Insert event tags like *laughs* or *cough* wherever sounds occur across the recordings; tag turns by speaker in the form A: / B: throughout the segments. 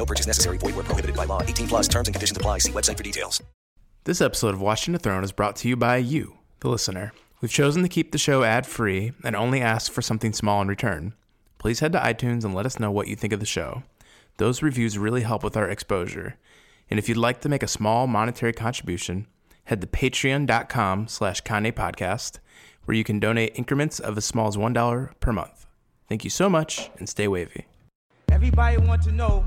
A: No purchase necessary. Void where prohibited by law. 18 plus terms and conditions apply. See website for details.
B: This episode of Watching the Throne is brought to you by you, the listener. We've chosen to keep the show ad free and only ask for something small in return. Please head to iTunes and let us know what you think of the show. Those reviews really help with our exposure. And if you'd like to make a small monetary contribution, head to patreon.com slash Kanye Podcast, where you can donate increments of as small as $1 per month. Thank you so much and stay wavy.
C: Everybody want to know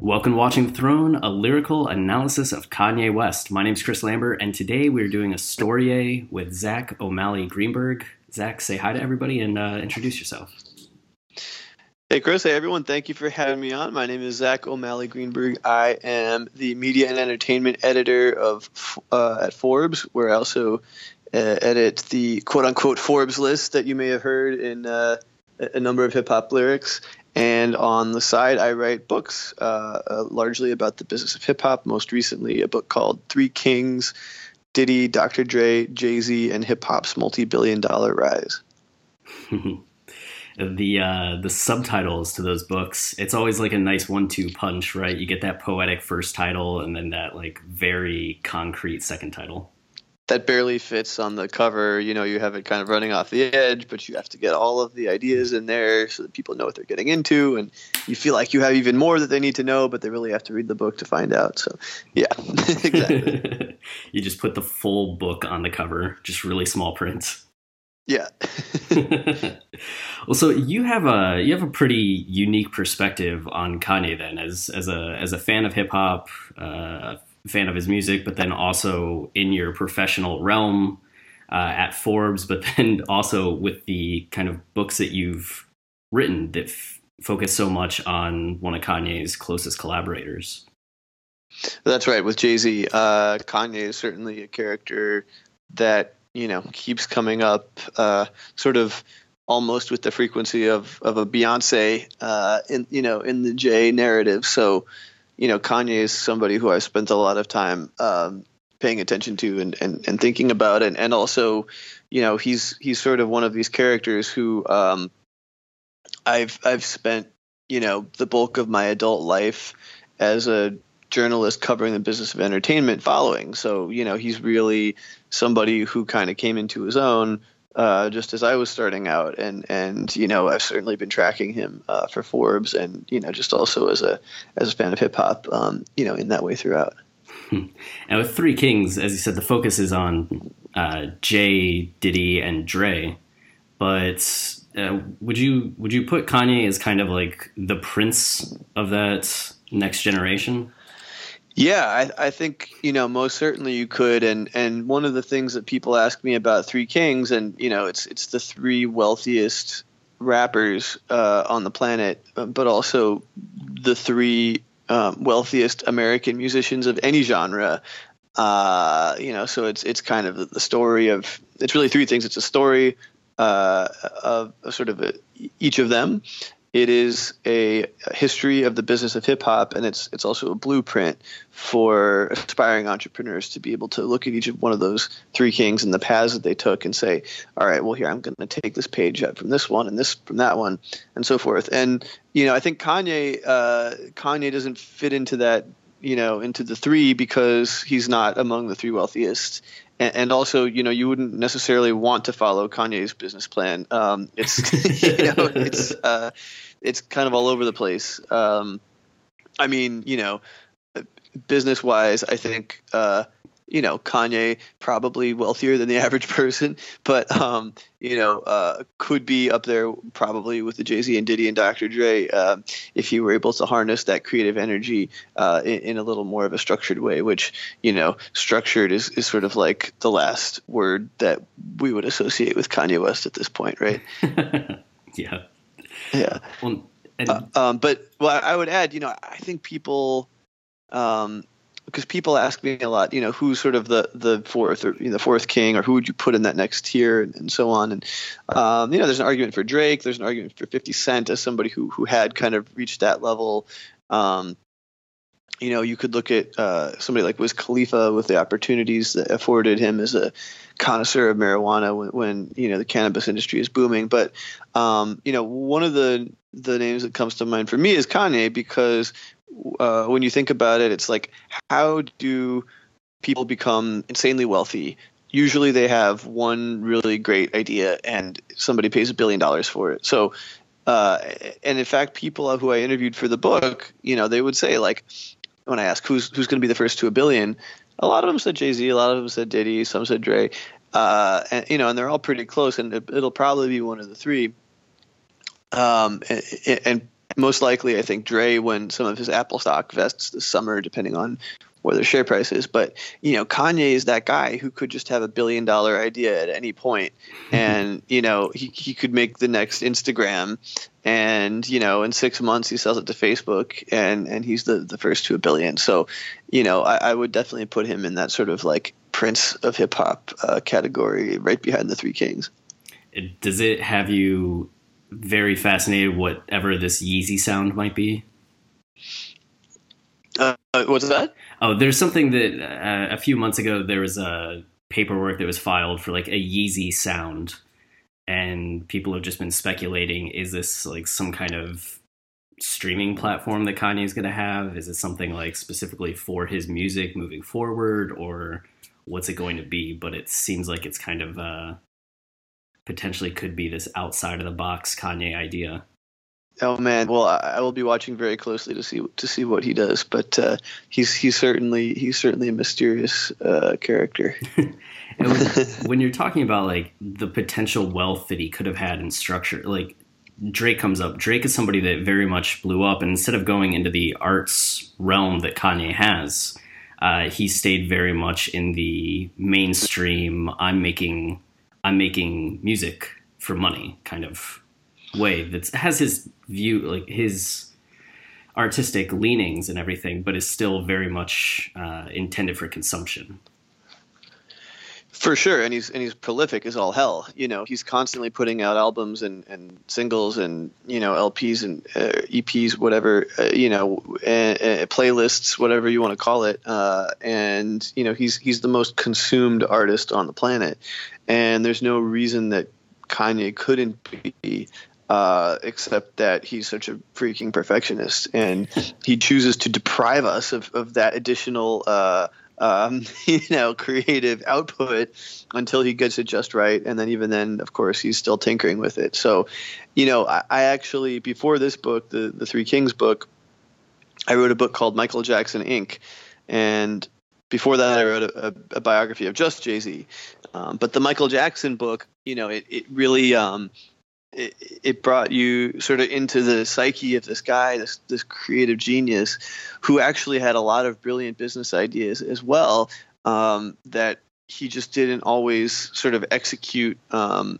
D: Welcome to Watching the Throne, a lyrical analysis of Kanye West. My name is Chris Lambert, and today we're doing a story with Zach O'Malley Greenberg. Zach, say hi to everybody and uh, introduce yourself.
E: Hey, Chris. Hey, everyone. Thank you for having me on. My name is Zach O'Malley Greenberg. I am the media and entertainment editor of uh, at Forbes, where I also uh, edit the quote unquote Forbes list that you may have heard in uh, a number of hip hop lyrics. And on the side, I write books uh, uh, largely about the business of hip hop. Most recently, a book called Three Kings Diddy, Dr. Dre, Jay Z, and hip hop's multi billion dollar rise. *laughs*
D: the uh, the subtitles to those books, it's always like a nice one two punch, right? You get that poetic first title and then that like very concrete second title
E: that barely fits on the cover. You know, you have it kind of running off the edge, but you have to get all of the ideas in there so that people know what they're getting into, and you feel like you have even more that they need to know, but they really have to read the book to find out. So, yeah, *laughs* exactly. *laughs*
D: you just put the full book on the cover, just really small print.
E: Yeah. *laughs*
D: well, so you have a you have a pretty unique perspective on Kanye then, as as a as a fan of hip hop, uh, fan of his music, but then also in your professional realm uh, at Forbes, but *laughs* then also with the kind of books that you've written that f- focus so much on one of Kanye's closest collaborators.
E: That's right. With Jay Z, uh, Kanye is certainly a character that you know keeps coming up, uh, sort of almost with the frequency of of a Beyonce uh, in you know in the Jay narrative. So you know, Kanye is somebody who I spent a lot of time um, paying attention to and, and, and thinking about, and, and also, you know, he's he's sort of one of these characters who um, I've I've spent you know the bulk of my adult life as a journalist covering the business of entertainment following. So you know, he's really somebody who kind of came into his own uh, just as I was starting out, and and you know I've certainly been tracking him uh, for Forbes, and you know just also as a as a fan of hip hop, um, you know in that way throughout. *laughs*
D: And with Three Kings, as you said, the focus is on uh, Jay, Diddy, and Dre. But uh, would you would you put Kanye as kind of like the prince of that next generation?
E: Yeah, I, I, think you know most certainly you could, and and one of the things that people ask me about Three Kings, and you know it's it's the three wealthiest rappers uh, on the planet, but also the three um, wealthiest American musicians of any genre. Uh, you know, so it's it's kind of the story of it's really three things. It's a story uh, of, of sort of a, each of them, it is a history of the business of hip hop, and it's it's also a blueprint for aspiring entrepreneurs to be able to look at each one of those three kings and the paths that they took, and say, "All right, well, here I'm going to take this page out from this one and this from that one, and so forth." And you know, I think Kanye uh, Kanye doesn't fit into that you know into the three because he's not among the three wealthiest and, also you know you wouldn't necessarily want to follow Kanye's business plan. Um, it's *laughs* you know it's uh, it's kind of all over the place. Um, I mean, you know, business wise, I think, uh, you know, Kanye probably wealthier than the *laughs* average person, but um, you know, uh, could be up there probably with the Jay Z and Diddy and Dr. Dre uh, if he were able to harness that creative energy uh, in, in, a little more of a structured way. Which you know, structured is, is sort of like the last word that we would associate with Kanye West at this point, right? *laughs*
D: yeah.
E: Yeah. Well, and, uh, um, but well, I would add, you know, I think people. Um, because people ask me a lot, you know, who's sort of the the fourth or you know, the fourth king, or who would you put in that next tier, and, and so on. And um, you know, there's an argument for Drake, there's an argument for 50 Cent as somebody who who had kind of reached that level. Um, you know, you could look at uh, somebody like Wiz Khalifa with the opportunities that afforded him as a connoisseur of marijuana when, when you know the cannabis industry is booming. But um, you know, one of the the names that comes to mind for me is Kanye because uh, when you think about it, it's like how do people become insanely wealthy? Usually, they have one really great idea, and somebody pays a billion dollars for it. So, uh, and in fact, people who I interviewed for the book, you know, they would say like, when I ask who's who's going to be the first to a billion, a lot of them said Jay Z, a lot of them said Diddy, some said Dre, uh, and you know, and they're all pretty close, and it, will probably be one of the three. Um, and, and most likely, I think Dre when some of his Apple stock vests this summer, depending on where their share price is. But you know, Kanye is that guy who could just have a billion dollar idea at any point, *laughs* and you know, he he could make the next Instagram, and you know, in six months he sells it to Facebook, and and he's the the first to a billion. So, you know, I, I would definitely put him in that sort of like Prince of hip hop uh, category, right behind the Three Kings.
D: Does it have you very fascinated whatever this Yeezy sound might be.
E: Uh, what's that?
D: Oh, there's something that uh, a few months ago there was a paperwork that was filed for like a Yeezy sound, and people have just been speculating: is this like some kind of streaming platform that Kanye is going to have? Is it something like specifically for his music moving forward, or what's it going to be? But it seems like it's kind of uh, potentially could be this outside of the box Kanye idea.
E: Oh man, well I will be watching very closely to see to see what he does, but uh, he's he's certainly he's certainly a mysterious uh, character. *laughs* *laughs*
D: when, when you're talking about like the potential wealth that he could have had in structure, like Drake comes up. Drake is somebody that very much blew up, and instead of going into the arts realm that Kanye has, uh, he stayed very much in the mainstream. I'm making I'm making music for money kind of way that has his view like his artistic leanings and everything but is still very much uh, intended for consumption
E: for sure and he's and he's prolific as all hell. You know he's constantly putting out albums and, and singles and you know lps and uh, eps whatever uh, you know playlists whatever you want to call it uh, and you know he's he's the most consumed artist on the planet. And there's no reason that Kanye couldn't be, uh, except that he's such a freaking perfectionist, and he chooses to deprive us of, of that additional, uh, um, *laughs* you know, creative output until he gets it just right, and then even then, of course, he's still tinkering with it. So, you know, I, I actually before this book, the the Three Kings book, I wrote a book called Michael Jackson Inc. And before that, I wrote a, a, a biography of just Jay Z. Um, but the Michael Jackson book, you know, it, it really um, it, it, brought you sort of into the psyche of this guy, this this creative genius, who actually had a lot of brilliant business ideas as well. Um, that he just didn't always sort of execute. Um,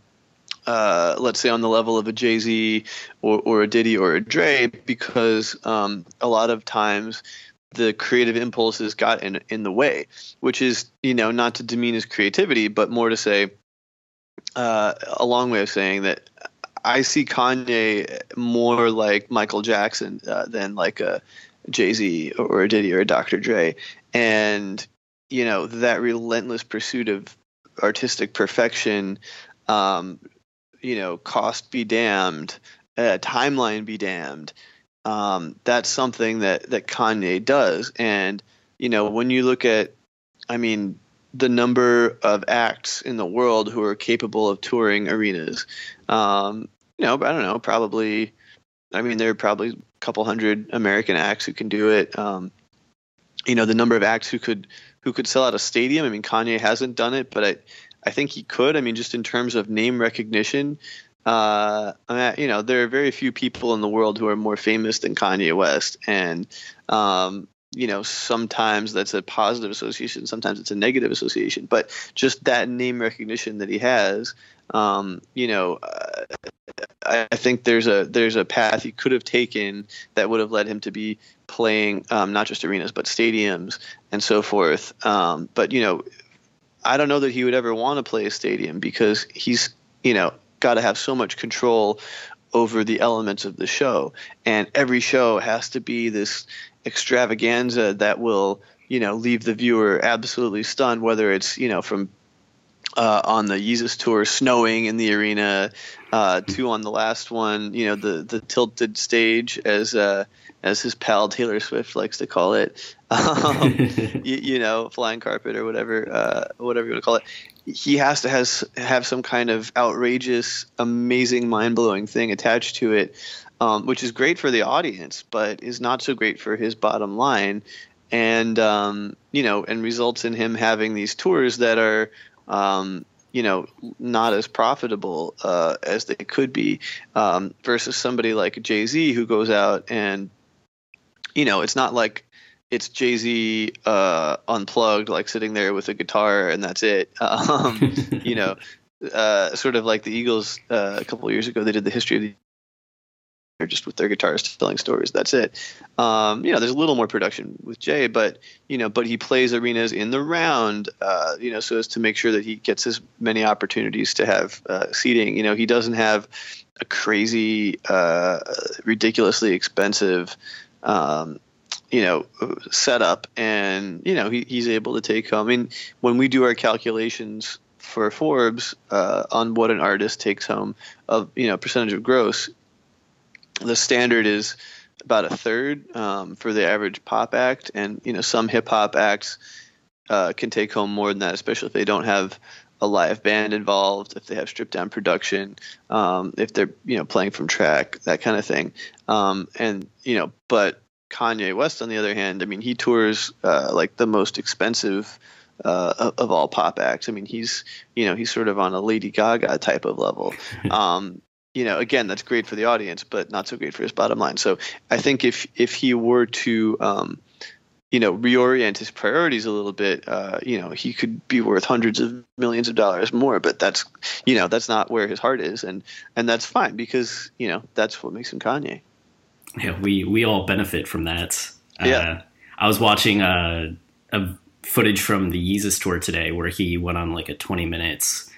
E: uh, let's say on the level of a Jay Z or, or a Diddy or a Dre, because um, a lot of times the creative impulses got in in the way, which is you know not to demean his creativity, but more to say uh, a long way of saying that I see Kanye more like Michael Jackson uh, than like a Jay Z or a Diddy or a Dr. Dre, and you know that relentless pursuit of artistic perfection. Um, you know, cost be damned, uh, timeline be damned um, that's something that that Kanye does. And you know, when you look at, I mean, the number of acts in the world who are capable of touring arenas, um, you know, I don't know, probably I mean, there are probably a couple hundred American acts who can do it. Um, you know, the number of acts who could who could sell out a stadium. I mean, Kanye hasn't done it, but I I think he could. I mean, just in terms of name recognition, uh, you know, there are very few people in the world who are more famous than Kanye West, and um, you know, sometimes that's a positive association, sometimes it's a negative association, but just that name recognition that he has, um, you know, uh, I think there's a there's a path he could have taken that would have led him to be playing um, not just arenas but stadiums and so forth. Um, but you know, I don't know that he would ever want to play a stadium because he's you know got to have so much control over the elements of the show, and every show has to be this extravaganza that will you know leave the viewer absolutely stunned, whether it's you know from uh, on the Yeezus tour, snowing in the arena. Uh, two on the last one, you know, the the tilted stage, as uh, as his pal Taylor Swift likes to call it. *laughs* Um, you, you, know, flying carpet or whatever, uh, whatever you want to call it. He has to has have some kind of outrageous, amazing, mind blowing thing attached to it. Um, which is great for the audience, but is not so great for his bottom line, and um, you know, and results in him having these tours that are um, you know, not as profitable uh, as they could be, um, versus somebody like Jay Z who goes out and, you know, it's not like it's Jay Z uh, unplugged, like sitting there with a guitar and that's it. *laughs* Um, you know, uh, sort of like the Eagles uh, a couple years ago, they did the history of the just with their guitars telling stories. That's it. Um, you know, there's a little more production with Jay, but you know, but he plays arenas in the round, uh, you know, so as to make sure that he gets as many opportunities to have uh, seating. You know, he doesn't have a crazy, uh, ridiculously expensive. Um, you know, setup, and you know he, he's able to take home. I mean, when we do our calculations for Forbes uh, on what an artist takes home of you know percentage of gross, the standard is about a third um, for the average pop act, and you know some hip hop acts uh, can take home more than that, especially if they don't have a live band involved, if they have stripped down production, um, if they're you know playing from track, that kind of thing. Um, and you know, but Kanye West, on the other hand, I mean, he tours uh, like the most expensive. Uh, of, of, all pop acts, I mean, he's you know he's sort of on a Lady Gaga type of level, *laughs* um, you know, again, that's great for the audience, but not so great for his bottom line. So I think if if he were to, um, you know, reorient his priorities a little bit, uh, you know, he could be worth hundreds of millions of dollars more. But that's, you know, that's not where his heart is, and and that's fine because you know that's what makes him Kanye.
D: Yeah, we we all benefit from that.
E: Yeah, uh,
D: I was watching a, uh, a footage from the Yeezus tour today where he went on like a twenty minutes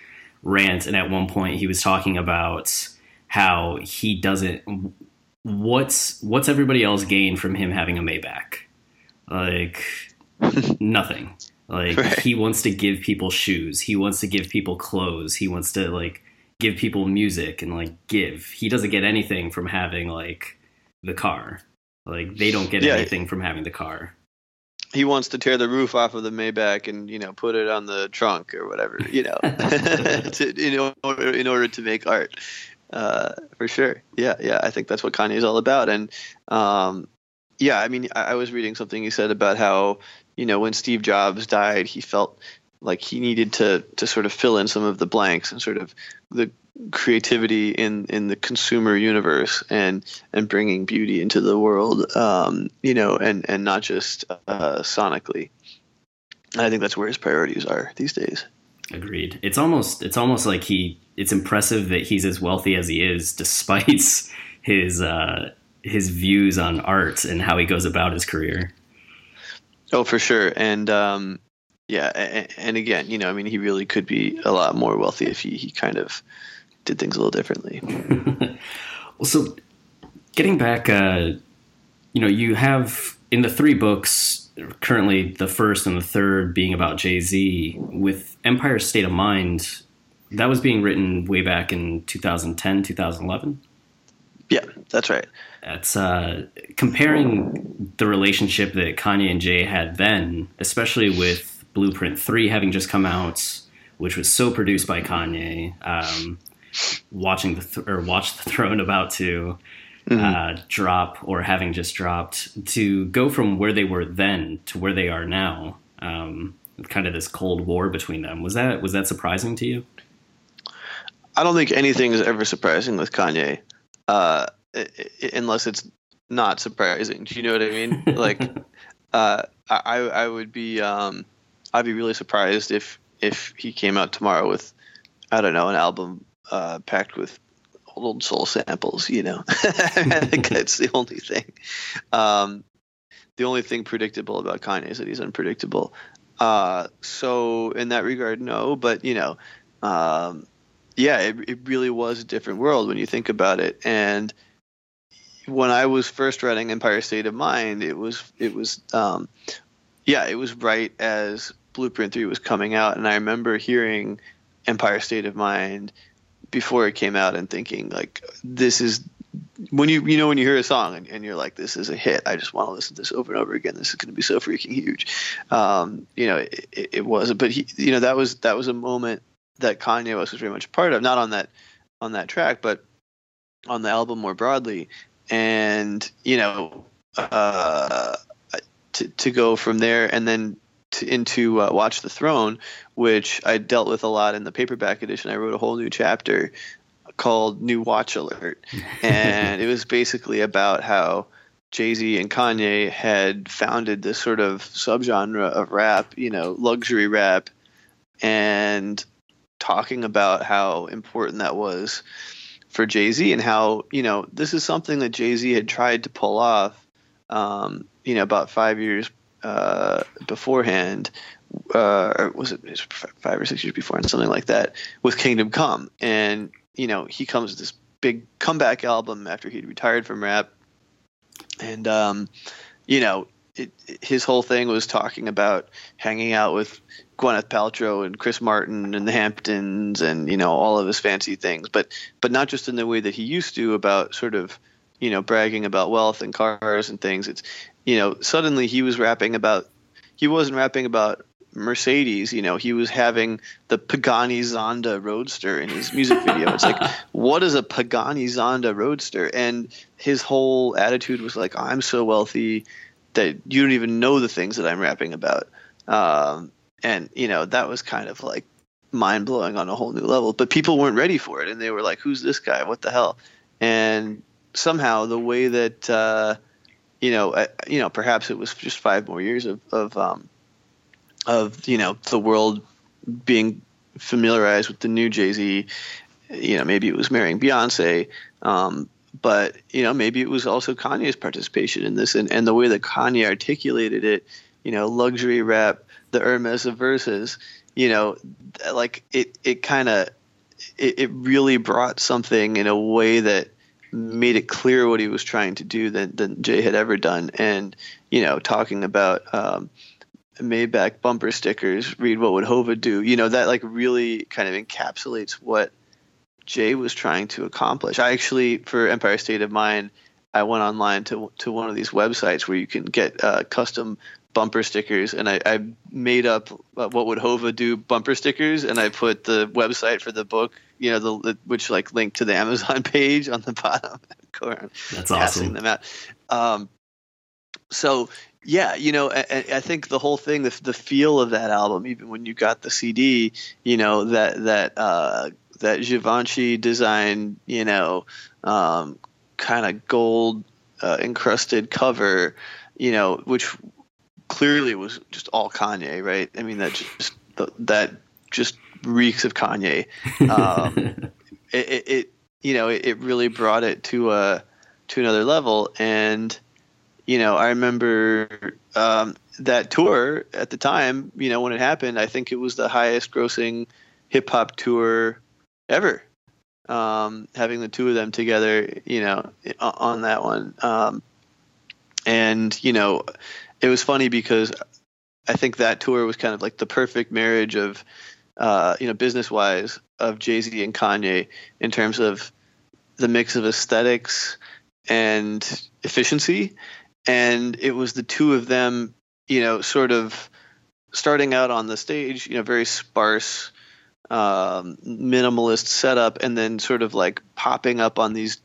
D: rant, and at one point he was talking about how he doesn't what's what's everybody else gain from him having a Maybach? Like *laughs* nothing. Like right. he wants to give people shoes. He wants to give people clothes. He wants to like give people music and like give. He doesn't get anything from having like the car. Like they don't get yeah. anything from having the car.
E: He wants to tear the roof off of the Maybach and you know put it on the trunk or whatever you know *laughs* *laughs* to, in order in order to make art uh, for sure. Yeah, yeah. I think that's what Kanye is all about. And um, yeah, I mean, I, I, was reading something he said about how you know when Steve Jobs died, he felt like he needed to to sort of fill in some of the blanks and sort of the creativity in in the consumer universe and and bringing beauty into the world um, you know and and not just uh, sonically and i think that's where his priorities are these days
D: agreed it's almost it's almost like he it's impressive that he's as wealthy as he is, *laughs* despite his uh, his views on art and how he goes about his career.
E: Oh, for sure, and um, yeah, and, and, again, you know, I mean, he really could be a lot more wealthy if he he kind of did things a little differently. *laughs*
D: well, so getting back, uh, you know, you have in the three books currently the first and the third being about Jay Z with Empire State of Mind that was being written way back in 2010, 2011.
E: Yeah, that's right.
D: That's uh, comparing the relationship that Kanye and Jay had then, especially with Blueprint 3 having just come out, which was so produced by Kanye, um, watching the th- or Watch the *laughs* Throne about to. Uh, drop or having just dropped to go from where they were then to where they are now. Um, kind of this cold war between them. Was that was that surprising to you?
E: I don't think anything is ever surprising with Kanye, uh, unless it's not surprising. Do you know what I mean? *laughs* Like, uh, I I would be um, I'd be really surprised if if he came out tomorrow with I don't know an album uh, packed with old soul samples. You know, I *laughs* think *laughs* that's the only thing. Um, the only thing predictable about Kanye is that he's unpredictable. Uh, so in that regard, no. But you know, um, yeah, it, it really was a different world when you think about it. And when I was first writing Empire State of Mind, it was it was um, yeah, it was right as Blueprint Three was coming out, and I remember hearing Empire State of Mind before it came out and thinking like this is when you you know when you hear a song and, and you're like this is a hit. I just want to listen to this over and over again. This is going to be so freaking huge. Um, you know it, it, it was but he you know that was that was a moment that kanye West was very much a part of not on that on that track but on the album more broadly. And you know uh, to, to go from there and then to, into uh, watch the throne which i dealt with a lot in the paperback edition. I wrote a whole new chapter called New Watch Alert, *laughs* and it was basically about how Jay Z and Kanye had founded this sort of subgenre of rap, you know, luxury rap, and talking about how important that was for Jay Z and how you know this is something that Jay Z had tried to pull off, um, you know, about five years uh, beforehand. Uh, or was it, five or six years before, and something like that, with Kingdom Come, and you know, he comes with this big comeback album after he'd retired from rap. And, um, you know, it, his whole thing was talking about hanging out with Gwyneth Paltrow and Chris Martin and the Hamptons and, you know, all of his fancy things, but, but not just in the way that he used to about sort of, you know, bragging about wealth and cars and things. It's, you know, suddenly he was rapping about, he wasn't rapping about Mercedes, you know, he was having the Pagani Zonda Roadster in his music video. It's like, *laughs* what is a Pagani Zonda Roadster? And his whole attitude was like, I'm so wealthy that you don't even know the things that I'm rapping about. Um, and, you know, that was kind of like mind blowing on a whole new level. But people weren't ready for it. And they were like, who's this guy? What the hell? And somehow the way that, uh, you know, uh, you know, perhaps it was just five more years of, of, um, of you know the world being familiarized with the new Jay Z. You know, maybe it was marrying Beyonce, um, but you know, maybe it was also Kanye's participation in this, and, and the way that Kanye articulated it. You know, luxury rap, the Hermes of verses. You know, like it, it kind of, it, it really brought something in a way that made it clear what he was trying to do than, than Jay had ever done, and you know, talking about. Um, Maybach bumper stickers, read what would Hova do. You know, that like really kind of encapsulates what Jay was trying to accomplish. I actually, for Empire State of Mind, I went online to to one of these websites where you can get uh, custom bumper stickers, and I, I made up uh, what would Hova do bumper stickers, and I put the website for the book, you know, the, the which like link to the *laughs* Amazon page on the bottom.
D: That's
E: passing
D: awesome.
E: them out. Um, so yeah, you know, I, I think the whole thing, the, the feel of that album, even when you got the CD, you know, that that uh, that Givenchy design, you know, um, kind of gold uh, encrusted cover, you know, which clearly was just all Kanye, right? I mean, that just that just reeks of Kanye. Um, *laughs* it, it, it, you know, it, it really brought it to a to another level, and you know, I remember um, that tour at the time. You know, when it happened, I think it was the highest grossing hip hop tour ever. Um, having the two of them together, you know, on that one, um, and you know, it was funny because I think that tour was kind of like the perfect marriage of, uh, you know, business wise of Jay Z and Kanye in terms of the mix of aesthetics and efficiency. And it was the two of them, you know, sort of starting out on the stage, you know, very sparse, um, minimalist setup, and then sort of like popping up on these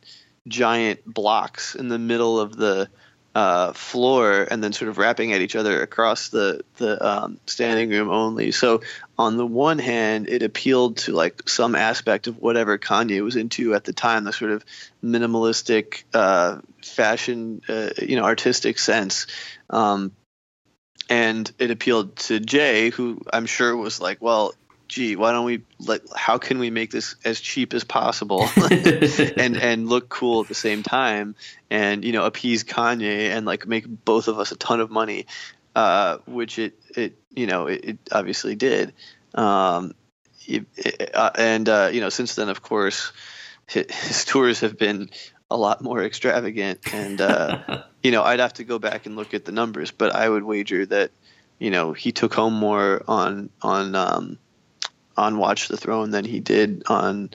E: giant blocks in the middle of the uh, floor and then sort of rapping at each other across the the um, standing room only. So on the one hand, it appealed to like some aspect of whatever Kanye was into at the time, the sort of minimalistic uh, fashion, uh, you know, artistic sense. Um, and it appealed to Jay, who I'm sure was like, well, gee, why don't we let? How can we make this as cheap as possible *laughs* *laughs* and and look cool at the same time, and you know appease Kanye and like make both of us a ton of money, uh, which it it you know it, it obviously did, um, it, it, uh, and uh, you know since then of course his, his, *laughs* tours have been a lot more extravagant, and uh, you know I'd have to go back and look at the numbers, but I would wager that you know he took home more on on um, on Watch the Throne than he did on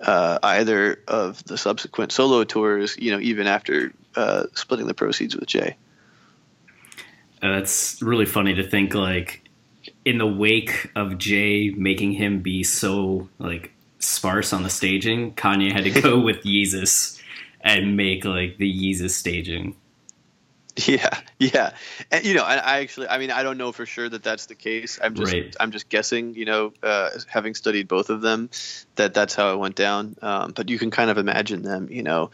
E: uh, either of the subsequent solo tours. You know, even after uh, splitting the proceeds with Jay.
D: Uh, that's really funny to think like in the wake of Jay making him be so like sparse on the staging, Kanye had to go *laughs* with Yeezus and make like the Yeezus staging. *laughs*
E: Yeah, yeah, and you know, I, I, actually, I mean, I don't know for sure that that's the case. I'm just, right. I'm just guessing. You know, uh, having studied both of them, that that's how it went down. Um, but you can kind of imagine them, you know,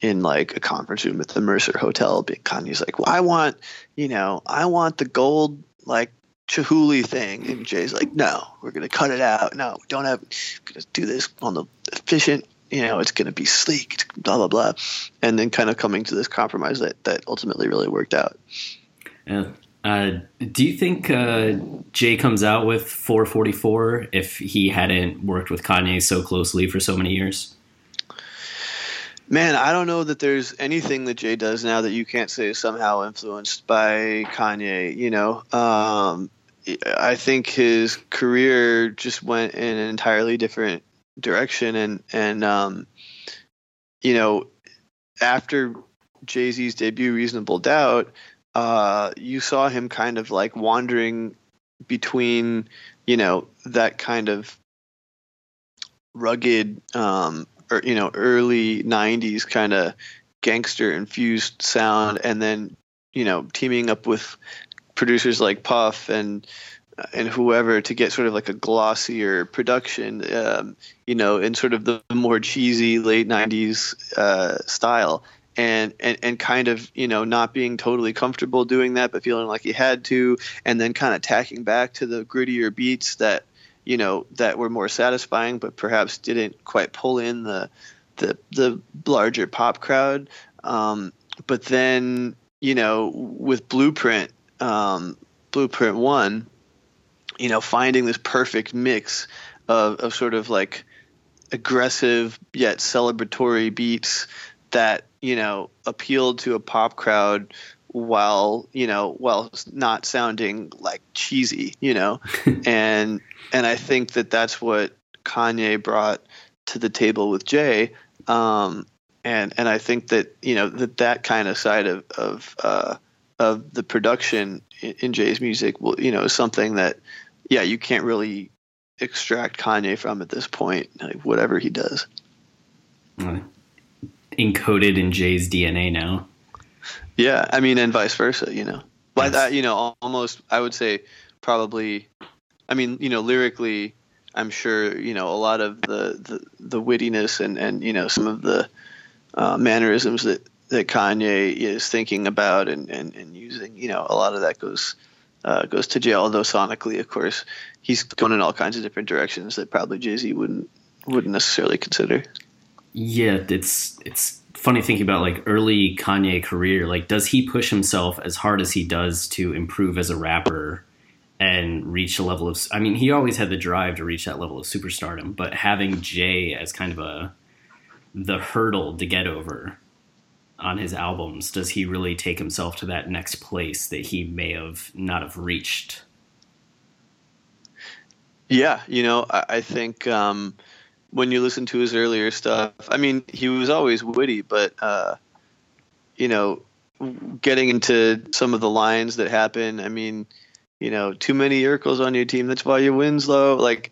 E: in like a conference room at the Mercer Hotel. Kanye's like, "Well, I want, you know, I want the gold like Chihuly thing," and Jay's like, "No, we're gonna cut it out. No, we don't have. We're gonna do this on the efficient you know, it's going to be sleek, blah blah blah, and then kind of coming to this compromise that that ultimately really worked out.
D: Yeah. Uh, do you think uh, Jay comes out with 444 if he hadn't worked with Kanye so closely for so many years?
E: Man, I don't know that there's anything that Jay does now that you can't say is somehow influenced by Kanye. You know, um, I think his career just went in an entirely different direction. And and um, you know after Jay Z's debut, Reasonable Doubt, uh, you saw him kind of like wandering between you know that kind of rugged um, or you know early '90s kind of gangster infused sound, and then you know teaming up with producers like Puff and and whoever to get sort of like a glossier production, um, you know, in sort of the more cheesy late '90s uh, style, and, and and kind of you know not being totally comfortable doing that, but feeling like he had to, and then kind of tacking back to the grittier beats that you know that were more satisfying, but perhaps didn't quite pull in the the the larger pop crowd. Um, but then you know with Blueprint, um, Blueprint One you know, finding this perfect mix of, of sort of like aggressive yet celebratory beats that, you know, appealed to a pop crowd while, you know, while not sounding like cheesy, you know. *laughs* and and I think that that's what Kanye brought to the table with Jay. Um, and and I think that you know that that kind of side of of uh, of the production in, in Jay's music will you know is something that yeah, you can't really extract Kanye from at this point, like whatever he does.
D: encoded in Jay's DNA now.
E: Yeah, I mean, and vice versa, you know. But that, you know, almost, I would say, probably. I mean, you know, lyrically, I'm sure, you know, a lot of the the, the wittiness and and you know some of the uh, mannerisms that that Kanye is thinking about and, and and using, you know, a lot of that goes uh, goes to jail. Although sonically, of course, he's going in all kinds of different directions that probably Jay Z wouldn't wouldn't necessarily consider.
D: Yeah, it's it's funny thinking about like early Kanye career. Like, does he push himself as hard as he does to improve as a rapper and reach a level of? I mean, he always had the drive to reach that level of superstardom, but having Jay as kind of a the hurdle to get over on his albums does he really take himself to that next place that he may have not have reached?
E: Yeah you know i, I think um, when you listen to his earlier stuff i mean he was always witty but uh, you know getting into some of the lines that happen i mean you know too many Urkels on your team that's why your wins low like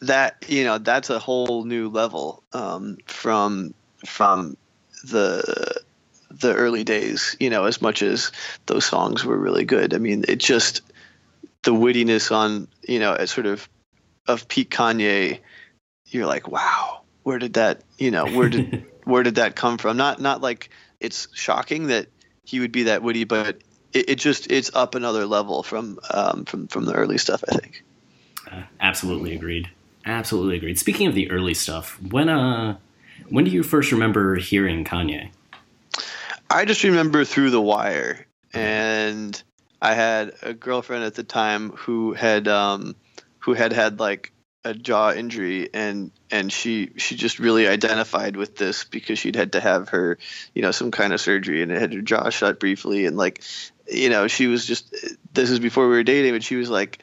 E: that you know that's a whole new level um, from from the the early days. You know, as much as those songs were really good. I mean, it just the wittiness on you know at sort of of Pete Kanye. You're like, wow, where did that you know where did *laughs* where did that come from? Not not like it's shocking that he would be that witty, but it, it just it's up another level from um, from from the early stuff. I think.
D: Uh, absolutely agreed. Absolutely agreed. Speaking of the early stuff, when uh, when do you first remember hearing Kanye?
E: I just remember through the wire, and I had a girlfriend at the time who had um, who had had like a jaw injury and and she she just really identified with this because she'd had to have her you know some kind of surgery and it had her jaw shut briefly and like you know she was just this is before we were dating but she was like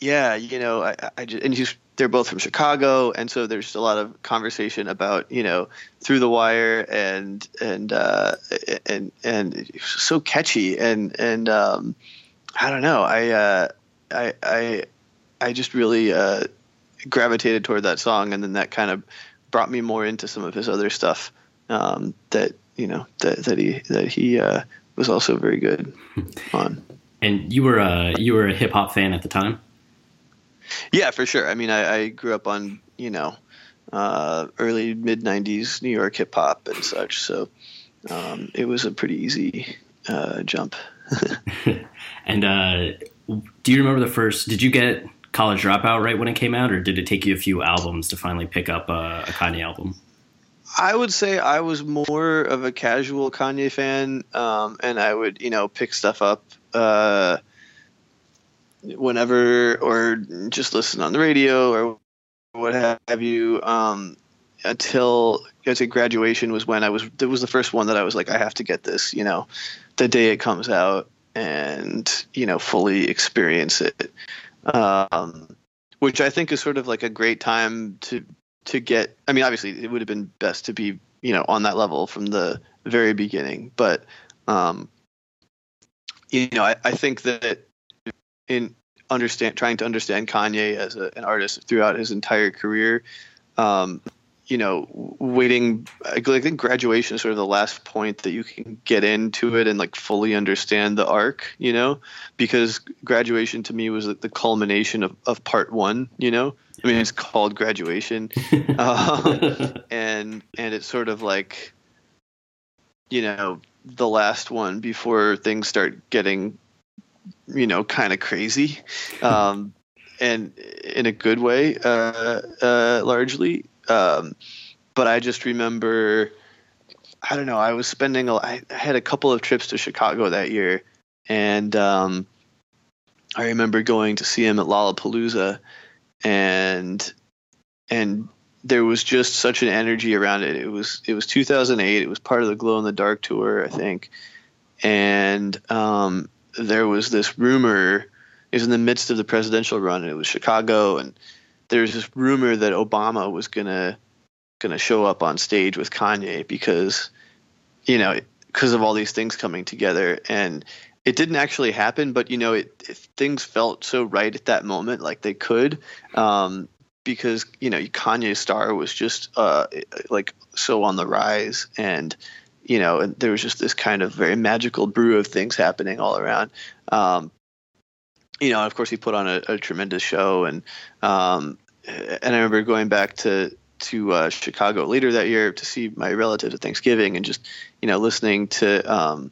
E: yeah you know i i just and she's they're both from chicago and so there's a lot of conversation about you know through the wire and and uh and and so catchy and and um i don't know i uh i i i just really uh gravitated toward that song, and then that kind of brought me more into some of his other stuff um, that you know that that he that he uh, was also very good on.
D: And you were a you were a hip hop fan at the time.
E: Yeah, for sure. I mean, I, I grew up on you know uh, early mid '90s New York hip hop and such, so um, it was a pretty easy uh, jump. *laughs*
D: and uh, do you remember the first? Did you get College Dropout right when it came out, or did it take you a few albums to finally pick up a, a Kanye album?
E: I would say I was more of a casual Kanye fan, um, and I would, you know, pick stuff up uh, whenever, or just listen on the radio, or what have you. Um, until I'd say graduation was when I was. It was the first one that I was like, I have to get this, you know, the day it comes out, and you know, fully experience it um, which I think is sort of like a great time to to get. I mean, obviously, it would have been best to be you know on that level from the very beginning, but um, you know, I, I think that in understand trying to understand Kanye as a, an artist throughout his entire career, um, you know, waiting. I think graduation is sort of the last point that you can get into it and like fully understand the arc, you know, because graduation to me was like the culmination of, of part one, you know. I mean, it's called graduation, *laughs* um, and and it's sort of like, you know, the last one before things start getting, you know, kind of crazy, um, and in a good way, uh, uh, largely. Um, but I just remember, I don't know, I was spending, a, I had a couple of trips to Chicago that year, and um, I remember going to see him at Lollapalooza, and and there was just such an energy around it. It was it was 2008. It was part of the Glow in the Dark tour, I think, and um, there was this rumor. It was in the midst of the presidential run, and it was Chicago, and there was this rumor that Obama was gonna gonna show up on stage with Kanye because you know because of all these things coming together and it didn't actually happen but you know it, it things felt so right at that moment like they could um, because you know Kanye's star was just uh, like so on the rise and you know and there was just this kind of very magical brew of things happening all around um, you know, of course, he put on a, a tremendous show, and um, and I remember going back to to uh, Chicago later that year to see my relatives at Thanksgiving, and just you know listening to um,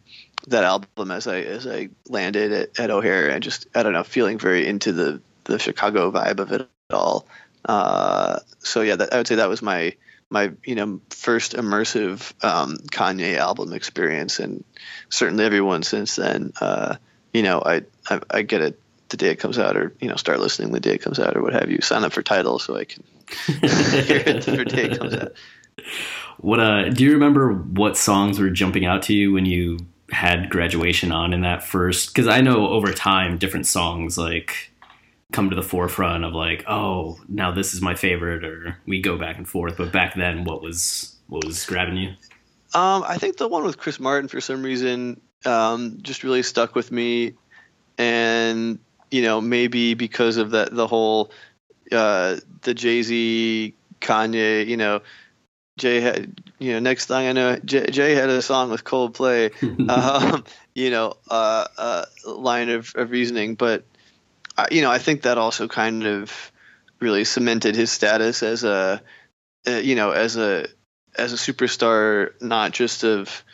E: that album as I as I landed at, at O'Hare, and just I don't know, feeling very into the the Chicago vibe of it all. Uh, so yeah, that, I would say that was my my you know first immersive um, Kanye album experience, and certainly everyone since then. Uh, you know, I, I I get it the day it comes out, or you know, start listening the day it comes out, or what have you. Sign up for Tidal so I can *laughs* hear it the day it comes out.
D: What uh, do you remember? What songs were jumping out to you when you had graduation on in that first? Because I know over time, different songs like come to the forefront of like, oh, now this is my favorite, or we go back and forth. But back then, what was what was grabbing you?
E: Um, I think the one with Chris Martin for some reason um, just really stuck with me, and you know, maybe because of that, the whole uh, the Jay Z Kanye, you know, Jay had, you know, next thing I know, Jay, Jay had a song with Coldplay, *laughs* um, you know, uh, uh, line of, of reasoning. But, you know, I think that also kind of really cemented his status as a, you know, as a, as a superstar, not just of,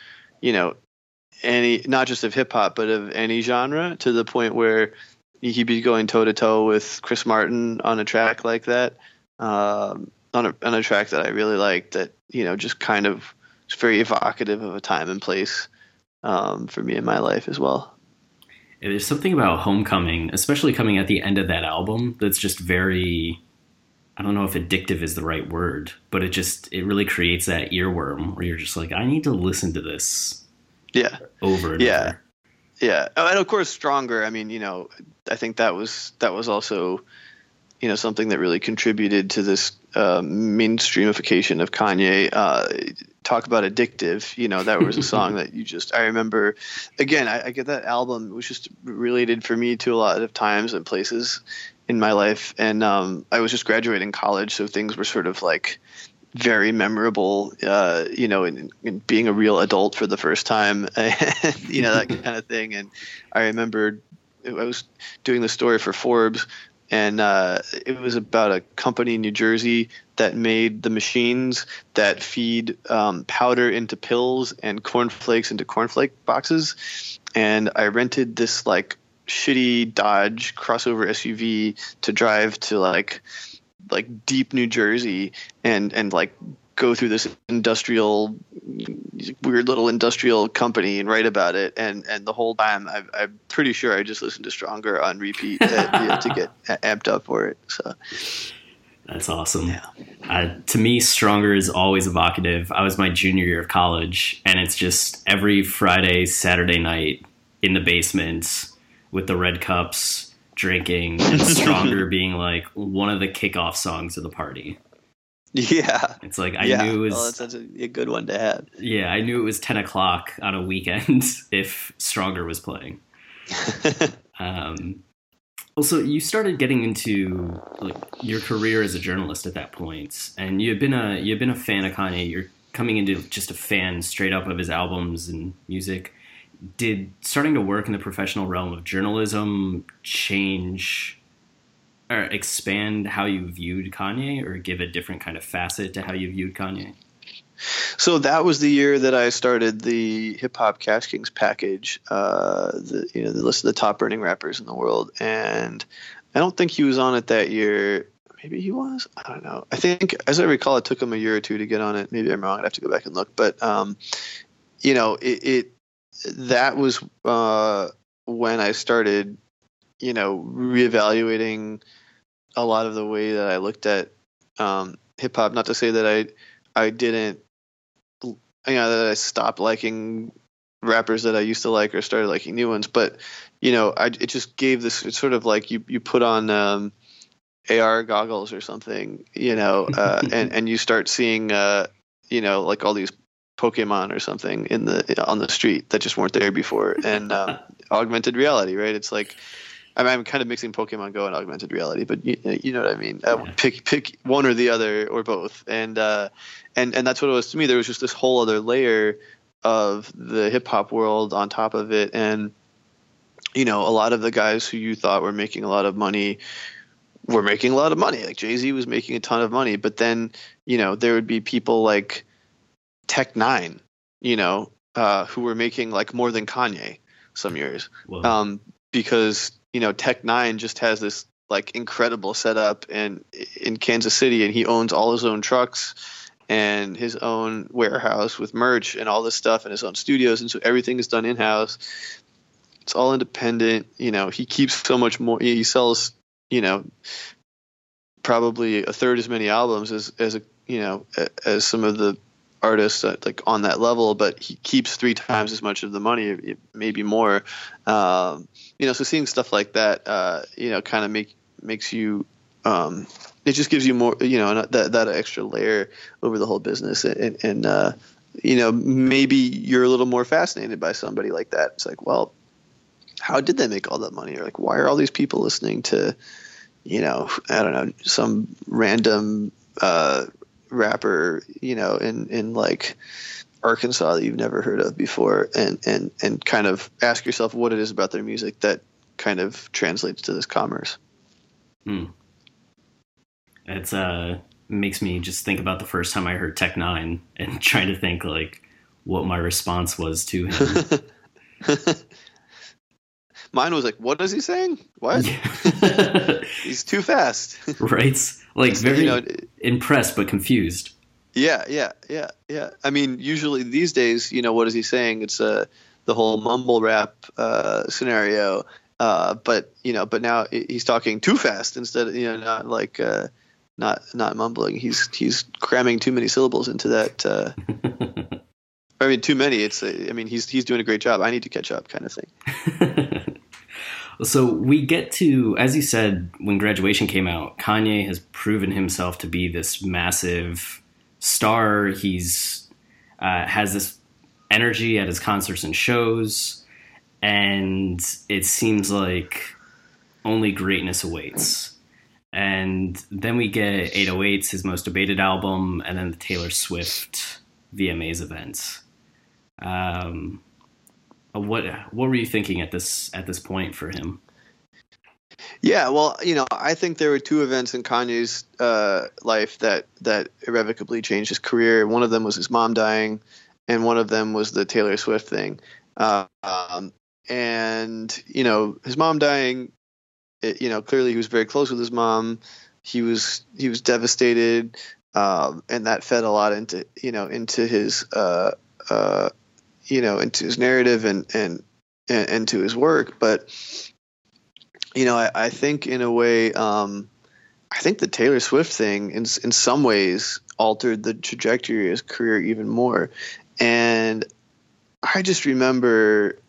E: you know, any, not just of hip hop, but of any genre to the point where he'd be going toe to toe with Chris Martin on a track like that. Um, on a, on a track that I really liked that you know just kind of very evocative of a time and place um, for me in my life as well.
D: There's something about Homecoming, especially coming at the end of that album, that's just very I don't know if addictive is the right word, but it just it really creates that earworm where you're just like, I need to listen to this.
E: Yeah.
D: Over and
E: yeah.
D: over.
E: Yeah. Oh, and of course stronger. I mean, you know, I think that was that was also you know something that really contributed to this uh, mainstreamification of Kanye. Uh, talk about addictive. You know that was a song *laughs* that you just. I remember. Again, I, I get that album was just related for me to a lot of times and places in my life, and um, I was just graduating college, so things were sort of like very memorable, uh, you know, in, in, being a real adult for the first time, *laughs* you know, that kind of thing. And I remember I was doing the story for Forbes and uh, it was about a company in New Jersey that made the machines that feed um, powder into pills and cornflakes into cornflake boxes. And I rented this like shitty Dodge crossover SUV to drive to like like deep New Jersey and and like go through this industrial weird little industrial company and write about it and and the whole time I, i'm pretty sure i just listened to stronger on repeat *laughs* uh, to get amped up for it so
D: that's awesome yeah. Uh, to me stronger is always evocative i was my junior year of college and it's just every friday saturday night in the basement with the red cups drinking and *laughs* stronger being like one of the kickoff songs of the party
E: yeah.
D: It's like I
E: yeah.
D: knew it was
E: well, that's a, a, good one to have.
D: Yeah, I knew it was ten o'clock on a weekend *laughs* if Stronger was playing. *laughs* um, also, you started getting into like your career as a journalist at that point, and you had been a you had been a fan of Kanye. You're coming into just a fan straight up of his albums and music. Did starting to work in the professional realm of journalism change or expand how you viewed Kanye or give a different kind of facet to how you viewed Kanye?
E: So that was the year that I started the Hip Hop Cash Kings package, uh, the you know the list of the top earning rappers in the world, and I don't think he was on it that year. Maybe he was. I don't know. I think, as I recall, it took him a year or two to get on it. Maybe I'm wrong. I'd have to go back and look. But um, you know, it, it that was uh, when I started, you know, reevaluating a lot of the way that I looked at um, hip hop. Not to say that I I didn't you know that I stopped liking rappers that I used to like or started liking new ones, but you know I it just gave this it's sort of like you you put on um, AR goggles or something, you know, uh, *laughs* and and you start seeing uh, you know like all these Pokemon or something in the on the street that just weren't there before, and um, *laughs* augmented reality, right? It's like I mean, I'm kind of mixing Pokemon Go and augmented reality, but you, you know what I mean. Uh, pick pick one or the other or both, and uh, and and that's what it was to me. There was just this whole other layer of the hip hop world on top of it, and you know, a lot of the guys who you thought were making a lot of money were making a lot of money. Like Jay Z was making a ton of money, but then you know there would be people like Tech N9ne, you know, uh, who were making like more than Kanye some years, um, because you know, Tech N9ne just has this like incredible setup in in Kansas City, and he owns all his own trucks and his own warehouse with merch and all this stuff, and his own studios, and so everything is done in house. It's all independent. You know, he keeps so much more. He sells, you know, probably a third as many albums as as a you know as some of the artists that, like on that level, but he keeps three times as much of the money, maybe more. Um, you know, so seeing stuff like that, uh, you know, kind of make makes you. Um, it just gives you more, you know, that that extra layer over the whole business, and, and uh, you know, maybe you're a little more fascinated by somebody like that. It's like, well, how did they make all that money? Or like, why are all these people listening to, you know, I don't know, some random uh, rapper, you know, in in like Arkansas that you've never heard of before, and and and kind of ask yourself what it is about their music that kind of translates to this commerce.
D: Hmm. It's uh makes me just think about the first time I heard Tech N9ne and *laughs* trying to think like what my response was to him. *laughs*
E: Mine was like, "What is he saying? What? *laughs* He's too fast." *laughs*
D: right? Like very you know, impressed but confused.
E: Yeah, yeah, yeah, yeah. I mean, usually these days, you know, what is he saying? It's uh, the whole mumble rap uh, scenario. Uh, but you know, but now he's talking too fast instead of you know not like uh, not not mumbling. He's he's cramming too many syllables into that. Uh, *laughs* I mean, too many. It's I mean, he's he's doing a great job. I need to catch up, kind of thing.
D: So we get to, as you said, when graduation came out, Kanye has proven himself to be this massive star. He's uh, has this energy at his concerts and shows, and it seems like only greatness awaits. And then we get 808s, his most debated album, and then the Taylor Swift VMAs event. Um, what what were you thinking at this at this point for him?
E: Yeah, well, you know, I think there were two events in Kanye's uh, life that that irrevocably changed his career. One of them was his mom dying, and one of them was the Taylor Swift thing. Uh, um, and you know, his mom dying, it, you know, clearly he was very close with his mom. He was he was devastated, um, and that fed a lot into you know into his uh, uh, you know into his narrative and and and, and to his work. But you know, I, I think in a way, um, I think the Taylor Swift thing in in some ways altered the trajectory of his career even more. And I just remember,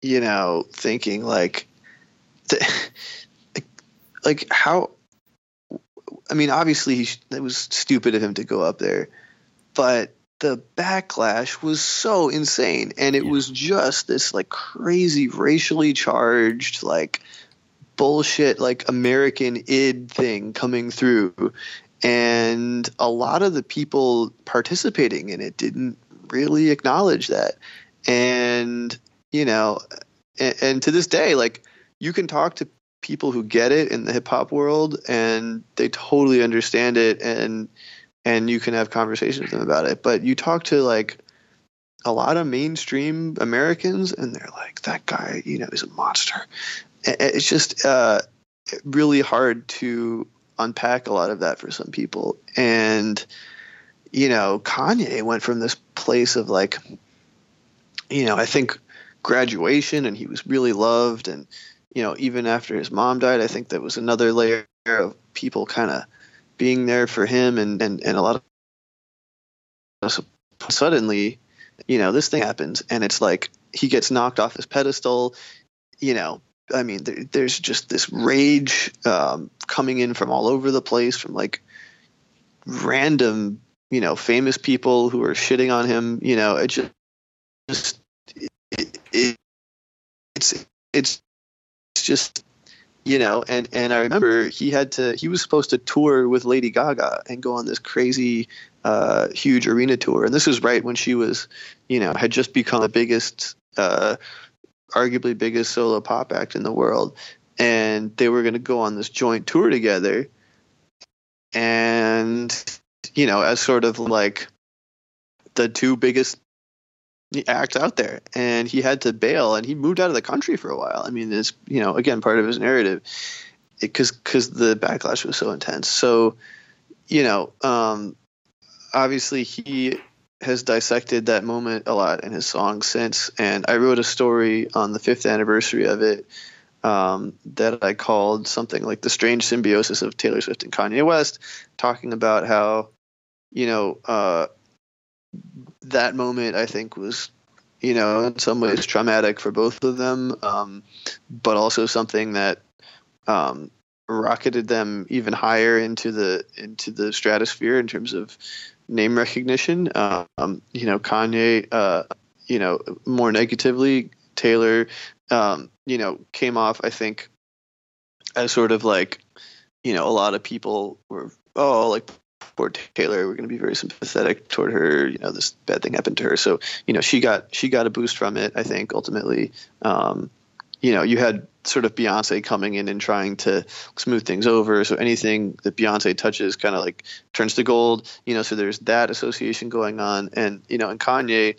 E: you know, thinking like, *laughs* like, like how. I mean, obviously, he, it was stupid of him to go up there, but the backlash was so insane. And it yeah. was just this like crazy racially charged like bullshit like american id thing coming through. And a lot of the people participating in it didn't really acknowledge that. And you know and, and to this day like you can talk to people who get it in the hip hop world and they totally understand it. And and you can have conversations with them about it. But you talk to like a lot of mainstream Americans, and they're like, "That guy, you know, is a monster." It's just uh, really hard to unpack a lot of that for some people, and you know, Kanye went from this place of like, you know, I think graduation, and he was really loved, and you know, even after his mom died, I think that was another layer of people kind of being there for him and, and, and a lot of suddenly, you know, this thing happens and it's like he gets knocked off his pedestal, you know, I mean, there, there's just this rage um, coming in from all over the place from like random, you know, famous people who are shitting on him. You know, it just, just it, it, it's it's just you know and and i remember he had to he was supposed to tour with lady gaga and go on this crazy uh, huge arena tour. And this was right when she was you know had just become the biggest uh, arguably biggest solo pop act in the world. And they were going to go on this joint tour together. And you know as sort of like the two biggest acts out there. And he had to bail and he moved out of the country for a while. I mean it's you know again part of his narrative because because the backlash was so intense. So you know um, obviously he has dissected that moment a lot in his songs since. And i wrote a story on the fifth anniversary of it um, that i called something like the strange symbiosis of taylor swift and kanye west talking about how you know uh, that moment I think was you know in some ways traumatic for both of them, um, but also something that um, rocketed them even higher into the into the stratosphere in terms of name recognition. Um, you know, Kanye, uh, you know, more negatively, Taylor, um, you know, came off I think as sort of like, you know, a lot of people were oh like Taylor. We're going to be very sympathetic toward her. You know, this bad thing happened to her, so you know she got she got a boost from it. I think ultimately, um, you know, you had sort of Beyonce coming in and trying to smooth things over. So anything that Beyonce touches kind of like turns to gold. You know, so there's that association going on, and you know, and Kanye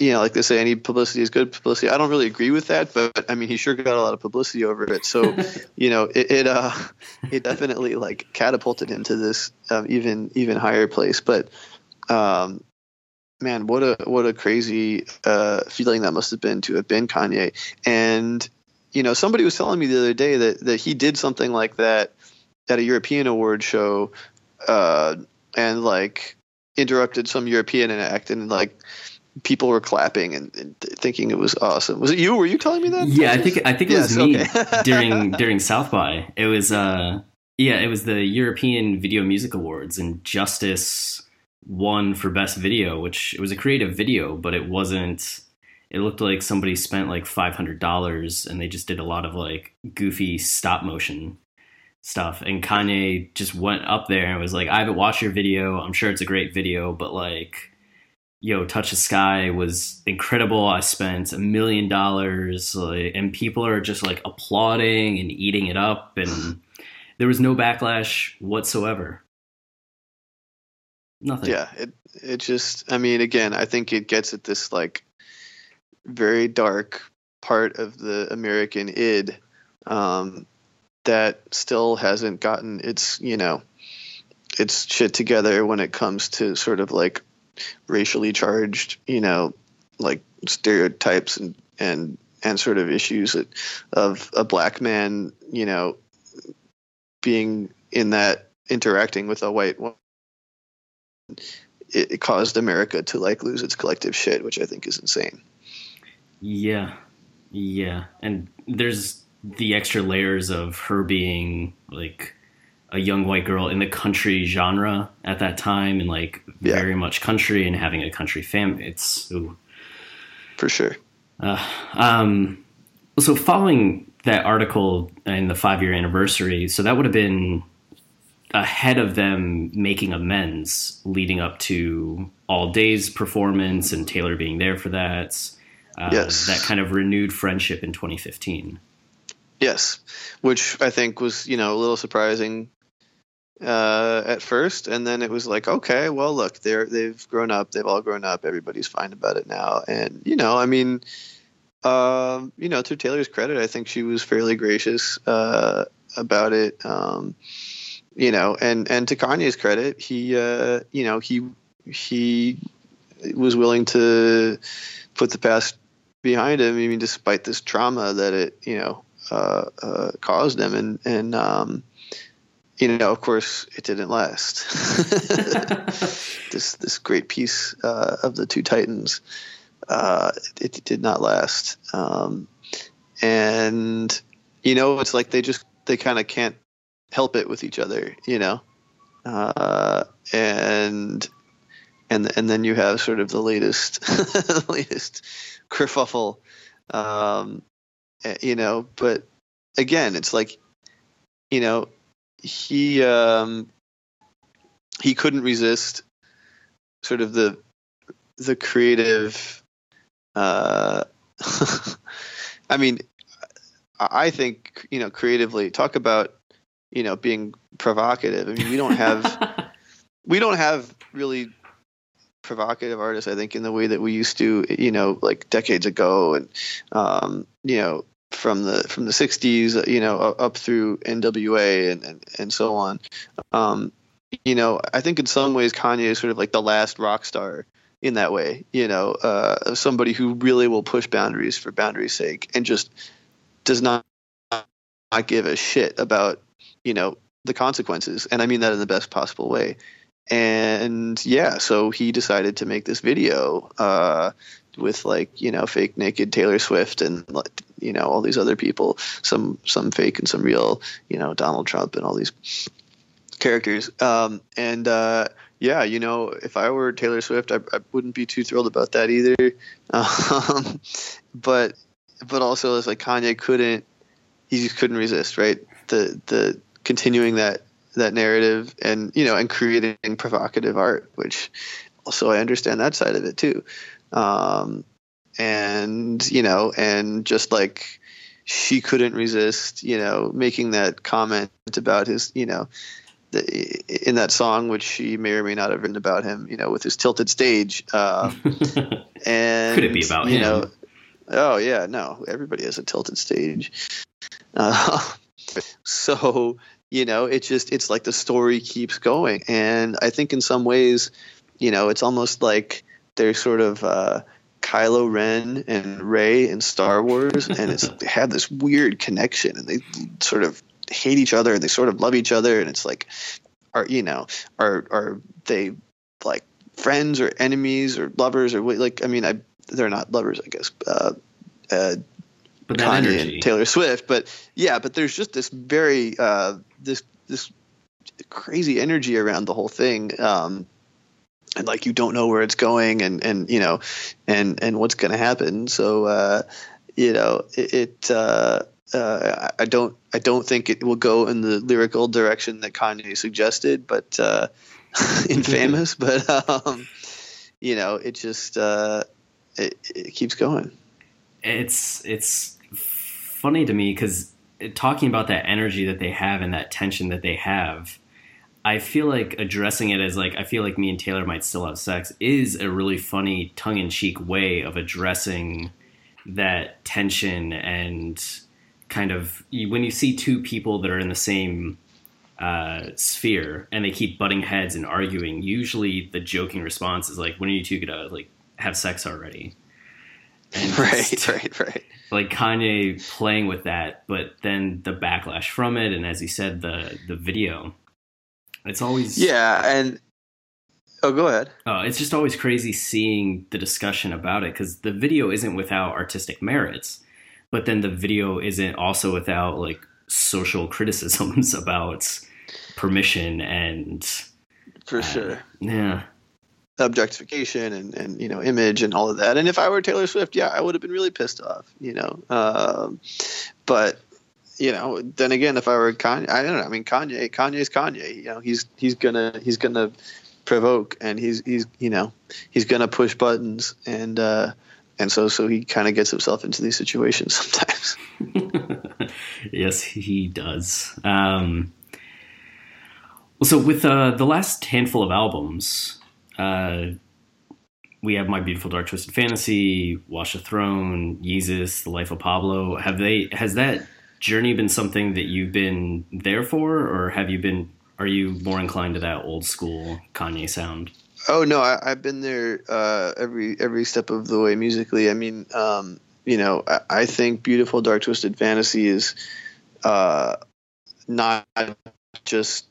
E: you know, like they say, any publicity is good publicity. I don't really agree with that, but I mean, he sure got a lot of publicity over it. So, *laughs* you know, it it, uh, it definitely like catapulted him to this um, even even higher place. But, um, man, what a what a crazy uh, feeling that must have been to have been Kanye. And you know, somebody was telling me the other day that that he did something like that at a European award show, uh, and like interrupted some European act and like people were clapping and, and, thinking it was awesome. Was it you? Were you telling me that?
D: Yeah, I think I think it yes, was me okay. *laughs* during during South by. It was uh yeah, it was the European Video Music Awards and Justice won for best video, which it was a creative video, but it wasn't it looked like somebody spent like $500 and they just did a lot of like goofy stop motion stuff and Kanye just went up there and was like I haven't watched your video. I'm sure it's a great video, but like yo touch the sky was incredible. I spent a million dollars and people are just like applauding and eating it up and there was no backlash whatsoever. Nothing.
E: Yeah it it just i mean again i think it gets at this like very dark part of the american id um, that still hasn't gotten its you know its shit together when it comes to sort of like racially charged, you know, like stereotypes and and and sort of issues that, of a black man, you know, being in that interacting with a white. It, it caused America to like lose its collective shit, which I think is insane.
D: Yeah, yeah, and there's the extra layers of her being like a young white girl in the country genre at that time and like yeah. very much country and having a country family. It's ooh.
E: for sure.
D: Uh, um, so following that article in the five year anniversary, so that would have been ahead of them making amends leading up to all days performance and Taylor being there for that. Uh, yes. That kind of renewed friendship in 2015.
E: Yes, which I think was you know a little surprising uh, at first, and then it was like, okay, well, look, they're they've grown up, they've all grown up, everybody's fine about it now, and you know, I mean, um, you know, to Taylor's credit, I think she was fairly gracious uh, about it, um, you know, and and to Kanye's credit, he, uh, you know, he he was willing to put the past behind him. I mean, despite this trauma that it, you know, uh, uh, caused him, and and um, you know, of course, it didn't last. *laughs* this this great piece uh, of the two titans, uh, it, it, did not last. Um, and you know, it's like they just they kind of can't help it with each other, you know. Uh, and and and then you have sort of the latest the *laughs* latest kerfuffle, um, eh, you know. But again, it's like you know he um, he couldn't resist sort of the the creative. Uh, *laughs* I mean, I think you know creatively. Talk about you know being provocative. I mean, we don't have *laughs* we don't have really provocative artists. I think in the way that we used to, you know, like decades ago, and um, you know, from the from the 60s you know up through NWA and and, and so on. Um, you know I think in some ways Kanye is sort of like the last rock star in that way you know uh, somebody who really will push boundaries for boundaries sake and just does not not give a shit about you know the consequences. And I mean that in the best possible way. And yeah so he decided to make this video uh, with like you know fake naked Taylor Swift and you know all these other people, some some fake and some real, you know Donald Trump and all these characters. Um, and uh, yeah, you know, if I were Taylor Swift, I, I wouldn't be too thrilled about that either. *laughs* Um, but but also it's like Kanye couldn't, he just couldn't resist, right? The the continuing that that narrative and you know and creating provocative art which also i understand that side of it too um, and you know and just like she couldn't resist you know making that comment about his you know the, in that song which she may or may not have written about him you know with his tilted stage uh, *laughs* and
D: Could it be about
E: you
D: him?
E: know oh yeah no everybody has a tilted stage uh, *laughs* so you know it just it's like the story keeps going and i think in some ways you know it's almost like they're sort of uh Kylo Ren and Rey in Star Wars, and it's *laughs* they have this weird connection, and they sort of hate each other, and they sort of love each other, and it's like, are you know, are are they like friends or enemies or lovers or like? I mean, I they're not lovers, I guess. Uh, uh,
D: But
E: Kanye and Taylor Swift, but yeah, but there's just this very uh, this this crazy energy around the whole thing, um, and like you don't know where it's going, and and you know, and and what's going to happen. So uh, you know, it. it uh, uh, I don't. I don't think it will go in the lyrical direction that Kanye suggested, but uh, *laughs* in famous. *laughs* But um, you know, it just uh, it, it keeps going.
D: it's it's funny to me because talking about that energy that they have and that tension that they have i feel like addressing it as like i feel like me and taylor might still have sex is a really funny tongue-in-cheek way of addressing that tension and kind of when you see two people that are in the same uh, sphere and they keep butting heads and arguing usually the joking response is like when are you two gonna like have sex already And *laughs*
E: Right, *laughs* right, right.
D: like Kanye playing with that, but then the backlash from it, and as he said, the the video. It's always
E: Yeah, and oh, go ahead.
D: uh, it's just always crazy seeing the discussion about it because the video isn't without artistic merits, but then the video isn't also without like social *laughs* criticisms about permission and
E: For
D: uh,
E: sure.
D: yeah.
E: objectification and, and you know image and all of that and if i were taylor swift yeah i would have been really pissed off you know um, but you know then again if i were kanye i don't know i mean kanye kanye's kanye you know he's he's gonna he's gonna provoke and he's he's you know he's gonna push buttons and uh and so so he kind of gets himself into these situations *laughs* sometimes *laughs*
D: yes, he does. Um, well, so with uh, the last handful of albums, uh, we have My Beautiful Dark Twisted Fantasy, Watch the Throne, Yeezus, The Life of Pablo. Have they? Has that journey been something that you've been there for, or have you been? Are you more inclined to that old school Kanye sound?
E: Oh no, I, I've been there uh, every every step of the way musically. I mean, um, you know, I, I think "Beautiful Dark Twisted Fantasy" is uh, not just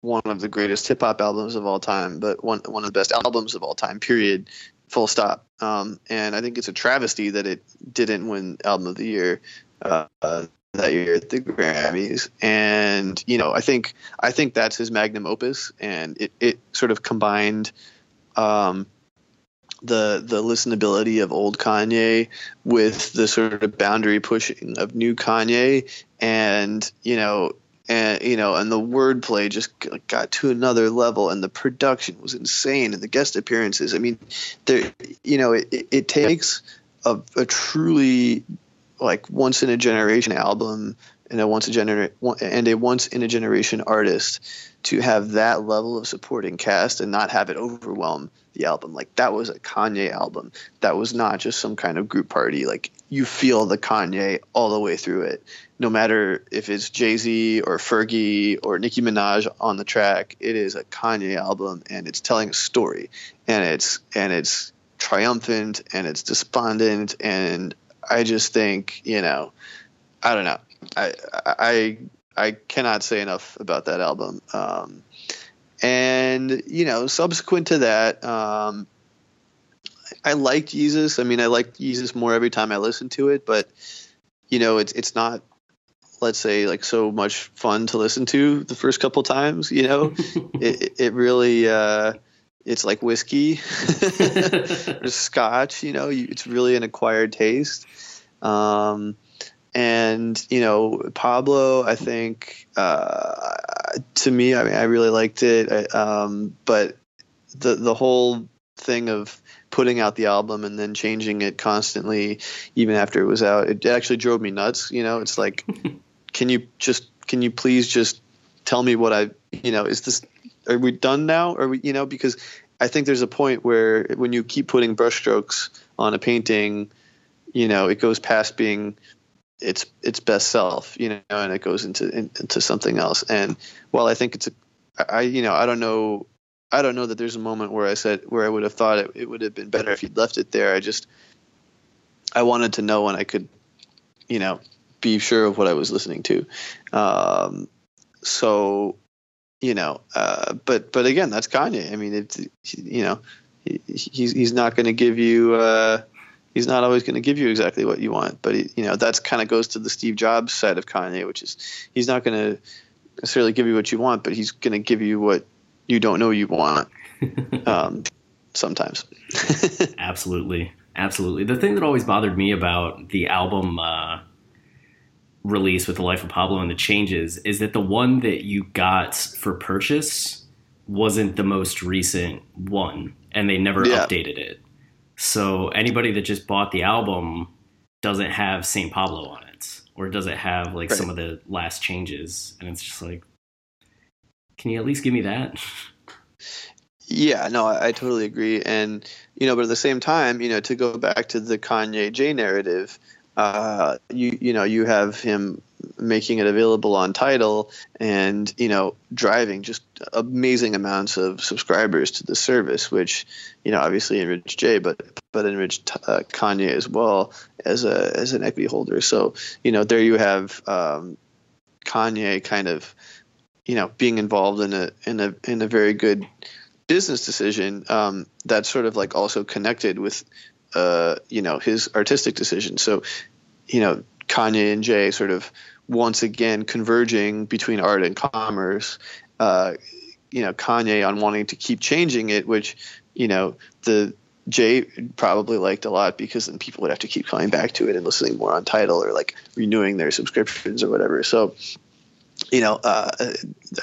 E: one of the greatest hip hop albums of all time, but one one of the best albums of all time. Period. Full stop. Um, and I think it's a travesty that it didn't win Album of the Year uh, that year at the Grammys. And you know, I think I think that's his magnum opus, and it, it sort of combined um, the the listenability of old Kanye with the sort of boundary pushing of new Kanye, and you know. And you know, and the wordplay just got to another level, and the production was insane, and the guest appearances. I mean, there, you know, it, it, takes a, a truly like once in a generation album and a once a gener- and a once in a generation artist to have that level of supporting cast and not have it overwhelm the album. Like that was a Kanye album. That was not just some kind of group party. Like you feel the Kanye all the way through it. No matter if it's Jay Z or Fergie or Nicki Minaj on the track, it is a Kanye album and it's telling a story and it's and it's triumphant and it's despondent and I just think you know I don't know. I I I cannot say enough about that album. Um, and you know subsequent to that um, I liked Yeezus. I mean I liked Yeezus more every time I listened to it but you know it's it's not let's say like so much fun to listen to the first couple times you know? *laughs* It, it really uh, it's like whiskey *laughs* or scotch you know you, it's really an acquired taste um, and you know pablo i think uh, to me, I mean, I really liked it. I, um, but the the whole thing of putting out the album and then changing it constantly, even after it was out, it actually drove me nuts. You know, it's like, *laughs* can you just can you please just tell me what I you know is this are we done now? Are we you know because I think there's a point where when you keep putting brushstrokes on a painting, you know, it goes past being its its best self, you know, and it goes into into something else. And while I think it's a, I you know, I don't know, I don't know that there's a moment where I said where I would have thought it, it would have been better if you'd left it there. I just I wanted to know when I could, you know, be sure of what I was listening to. Um, so you know, uh, but but again, that's Kanye. I mean, it's you know, he, he's he's not going to give you. Uh, he's not always going to give you exactly what you want, but he, you know that's kind of goes to the Steve Jobs side of Kanye, which is he's not going to necessarily give you what you want, but he's going to give you what you don't know you want. *laughs* um, sometimes. *laughs*
D: absolutely, absolutely. The thing that always bothered me about the album. Uh release with the life of pablo and the changes is that the one that you got for purchase wasn't the most recent one and they never yeah. updated it so anybody that just bought the album doesn't have saint pablo on it or doesn't have like right. some of the last changes and it's just like can you at least give me that
E: yeah no I, I totally agree and you know but at the same time you know to go back to the kanye j narrative uh, you you know you have him making it available on Tidal and you know driving just amazing amounts of subscribers to the service, which you know obviously enriched Jay, but but enriched uh, Kanye as well as a as an equity holder. So you know there you have um, Kanye kind of you know being involved in a in a in a very good business decision um, that's sort of like also connected with uh, you know his artistic decision. So, you know, Kanye and Jay sort of once again converging between art and commerce. Uh, you know, Kanye on wanting to keep changing it, which you know the Jay probably liked a lot because then people would have to keep coming back to it and listening more on Tidal or like renewing their subscriptions or whatever. So, you know, uh,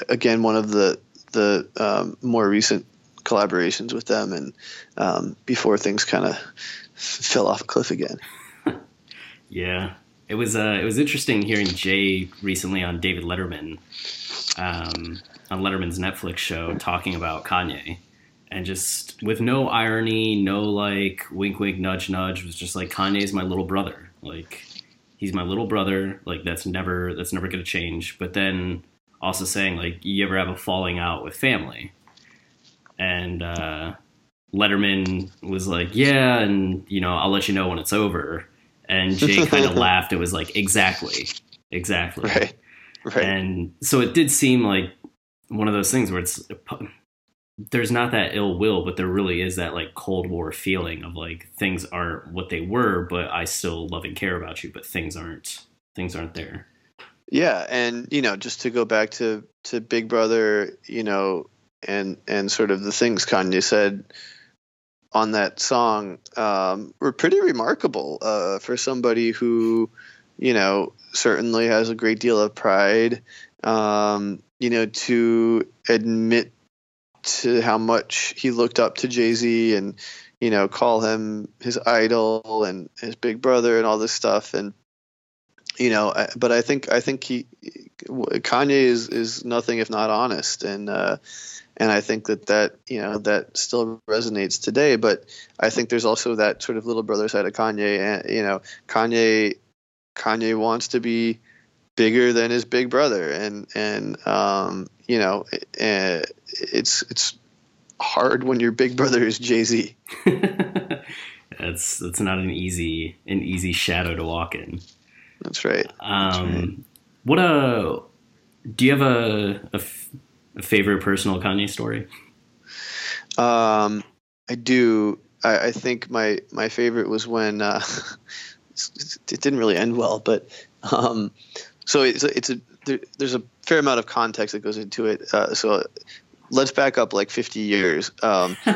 E: again, one of the the um, more recent collaborations with them, and um, before things kind of fell off a cliff again. *laughs*
D: yeah, it was uh, it was interesting hearing Jay recently on David Letterman, um, on Letterman's Netflix show, talking about Kanye, and just with no irony, no like wink, wink, nudge, nudge, was just like Kanye's my little brother, like he's my little brother, like that's never that's never gonna change. But then also saying like you ever have a falling out with family, and uh, Letterman was like, "Yeah, and you know, I'll let you know when it's over." And Jay *laughs* kind of laughed. It was like, "Exactly, exactly."
E: Right. Right.
D: And so it did seem like one of those things where it's there's not that ill will, but there really is that like Cold War feeling of like things aren't what they were, but I still love and care about you, but things aren't things aren't there.
E: Yeah, and you know, just to go back to to Big Brother, you know, and and sort of the things Kanye said on that song um, were pretty remarkable uh, for somebody who, you know, certainly has a great deal of pride. Um, you know, to admit to how much he looked up to Jay Z and, you know, call him his idol and his big brother and all this stuff. And, you know, but I think I think he Kanye is is nothing if not honest. And uh, and I think that that you know that still resonates today. But I think there's also that sort of little brother side of Kanye, and you know, Kanye Kanye wants to be bigger than his big brother, and and um, you know, eh, it's it's hard when your big brother is Jay Z. *laughs*
D: that's that's not an easy an easy shadow to walk in.
E: That's right.
D: That's um, right. What a do you have a a favorite personal Kanye story?
E: Um, I do. I, I, think my my favorite was when uh, *laughs* it didn't really end well, but um, so it's a, it's a there, there's a fair amount of context that goes into it. Uh, so let's back up like 50 years. Um, *laughs*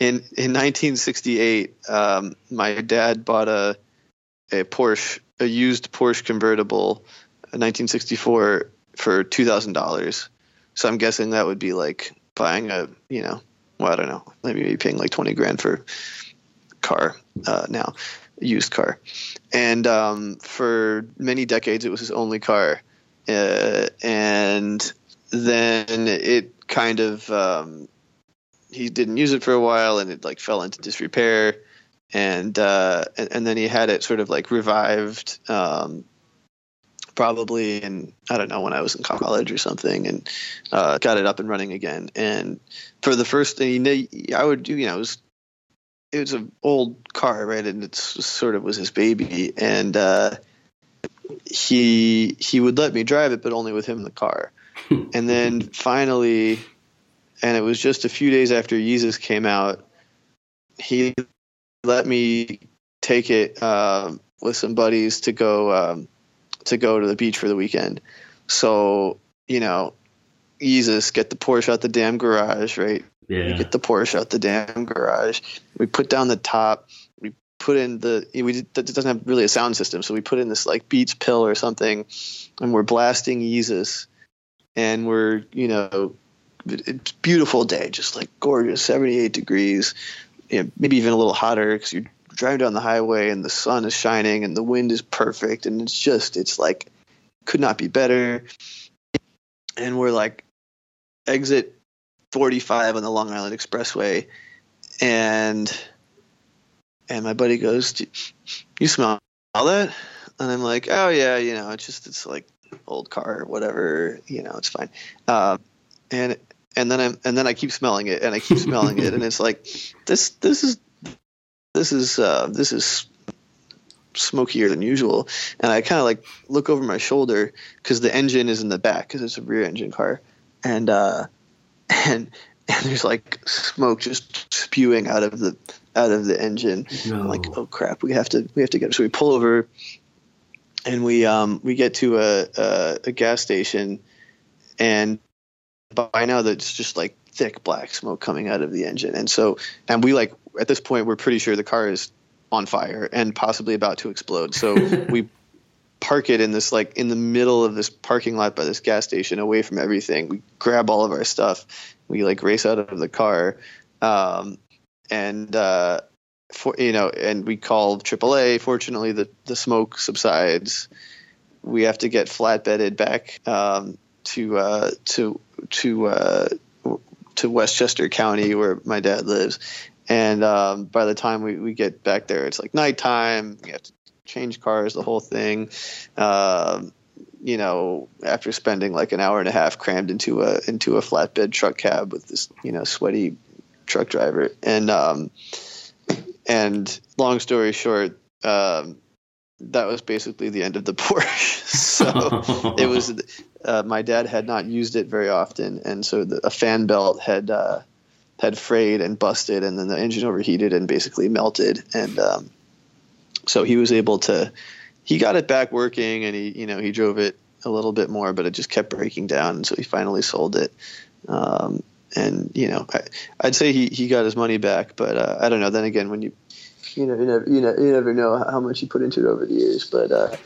E: in in 1968, um, my dad bought a a Porsche, a used Porsche convertible, a 1964 for two thousand dollars So I'm guessing that would be like buying a, you know, well, I don't know, maybe paying like 20 grand for car uh, now, used car. And um, for many decades, it was his only car. Uh, and then it kind of, um, he didn't use it for a while and it like fell into disrepair. And, uh, and, and then he had it sort of like revived um, probably in I don't know when I was in college or something, and uh, got it up and running again. And for the first thing, I would do, you know, it was it was an old car, right, and it sort of was his baby, and uh, he he would let me drive it, but only with him in the car. *laughs* and then finally, and it was just a few days after Yeezus came out, he let me take it uh, with some buddies to go. Um, to go to the beach for the weekend. So, you know, Yeezus, get the Porsche out the damn garage, right?
D: Yeah.
E: We get the Porsche out the damn garage. We put down the top. We put in the we it doesn't have really a sound system, so we put in this like Beats pill or something, and we're blasting Yeezus, and we're you know, it's beautiful day, just like gorgeous, seventy eight degrees, you know, maybe even a little hotter because you're driving down the highway and the sun is shining and the wind is perfect and it's just it's like could not be better. And we're like exit 45 on the long island expressway and and my buddy goes you smell all that? And i'm like oh yeah you know it's just it's like old car or whatever you know it's fine. Uh, and and then i'm and then i keep smelling it and i keep smelling it and it's like this this is this is uh, this is smokier than usual. And I kind of like look over my shoulder because the engine is in the back because it's a rear engine car, and uh, *laughs* and and there's like smoke just spewing out of the out of the engine. No. I'm like, oh crap, we have to we have to get. So we pull over, and we um we get to a a, a gas station, and by now that's just like thick black smoke coming out of the engine. And so, and we like at this point, we're pretty sure the car is on fire and possibly about to explode. So *laughs* we park it in this like in the middle of this parking lot by this gas station, away from everything. We grab all of our stuff. We like race out of the car, um, and uh, for you know, and we call AAA. Fortunately, the the smoke subsides. We have to get flatbedded back um, to uh, to to uh, to Westchester County where my dad lives, and um, by the time we, we get back there, it's like nighttime. We have to change cars, the whole thing. Um, you know, after spending like an hour and a half crammed into a into a flatbed truck cab with this you know sweaty truck driver, and um, and long story short, um, that was basically the end of the *laughs* Porsche. so it was *laughs* uh, my dad had not used it very often, and so the, a fan belt had uh, had frayed and busted, and then the engine overheated and basically melted. And um, so he was able to, he got it back working, and he, you know, he drove it a little bit more, but it just kept breaking down. And so he finally sold it. Um, and you know, I, would say he, he got his money back, but uh, I don't know. Then again, when you, you know, you never, you, know, you never know how much he put into it over the years. But uh,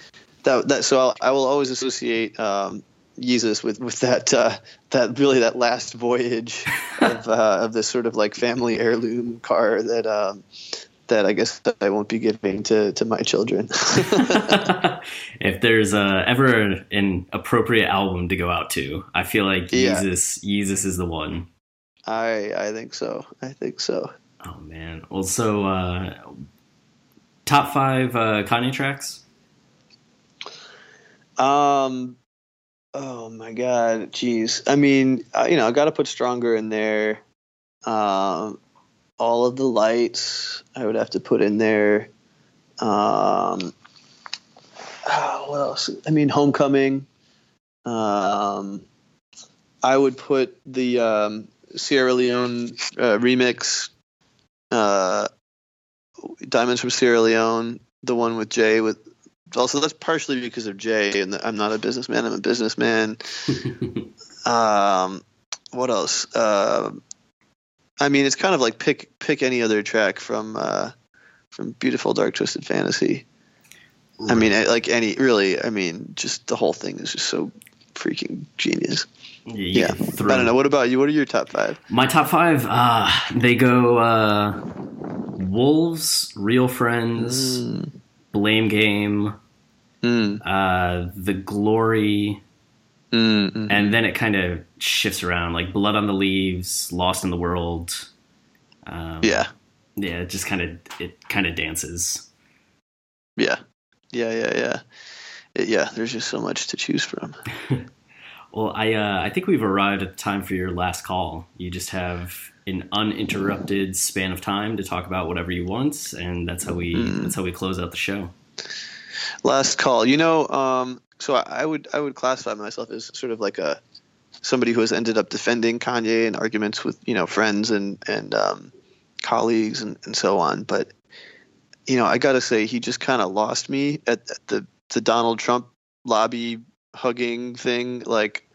E: that that so I'll, I will always associate um, Yeezus with with that uh, that really that last voyage *laughs* of uh, of this sort of like family heirloom car that um, that I guess I won't be giving to to my children. *laughs* *laughs*
D: if there's uh, ever an appropriate album to go out to, I feel like yeah. Yeezus Yeezus is the one.
E: I I think so. I think so.
D: Oh man. Well, so uh, top five uh, Kanye tracks.
E: Um, Oh my god, jeez. I mean, you know, I got to put stronger in there. Um, all of the lights, I would have to put in there. Um, oh, what else? I mean, Homecoming. Um, I would put the um, Sierra Leone uh, remix, uh, Diamonds from Sierra Leone, the one with Jay with also that's partially because of Jay, and I'm not a businessman. I'm a businessman. *laughs* um, what else? Uh, I mean, it's kind of like pick pick any other track from uh, from Beautiful Dark Twisted Fantasy. Right. I mean, like any really. I mean, just the whole thing is just so freaking genius.
D: Yeah, you
E: Yeah,
D: throw-
E: I don't know. What about you? What are your top five?
D: My top five, uh, they go uh, Wolves, Real Friends, Blame Game,
E: Mm,
D: uh, The Glory,
E: mm, mm.
D: and then it kind of shifts around like Blood on the Leaves, Lost in the World. Um,
E: Yeah,
D: yeah, it just kind of it kind of dances.
E: yeah, yeah, yeah, yeah. It- yeah, there's just so much to choose from. *laughs*
D: Well, I uh, I think we've arrived at the time for your last call. You just have an uninterrupted span of time to talk about whatever you want, and that's how we that's how we close out the show.
E: Last call. You know, um, so I, I would I would classify myself as sort of like a somebody who has ended up defending Kanye in arguments with you know friends and and um, colleagues and, and so on. But you know, I got to say he just kind of lost me at, at the the Donald Trump lobby hugging thing. Like,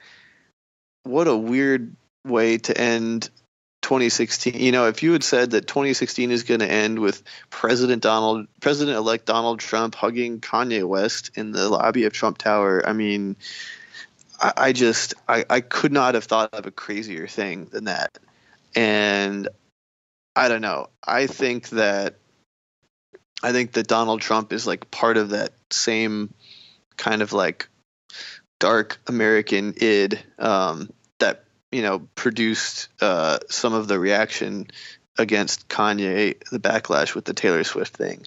E: what a weird way to end 2016. You know, if you had said that 2016 is going to end with President Donald, President-elect Donald Trump hugging Kanye West in the lobby of Trump Tower, I mean, I, I just, I, I could not have thought of a crazier thing than that. And I don't know. I think that, I think that Donald Trump is like part of that same kind of like dark American id um, you know produced uh, some of the reaction against Kanye, the backlash with the Taylor Swift thing.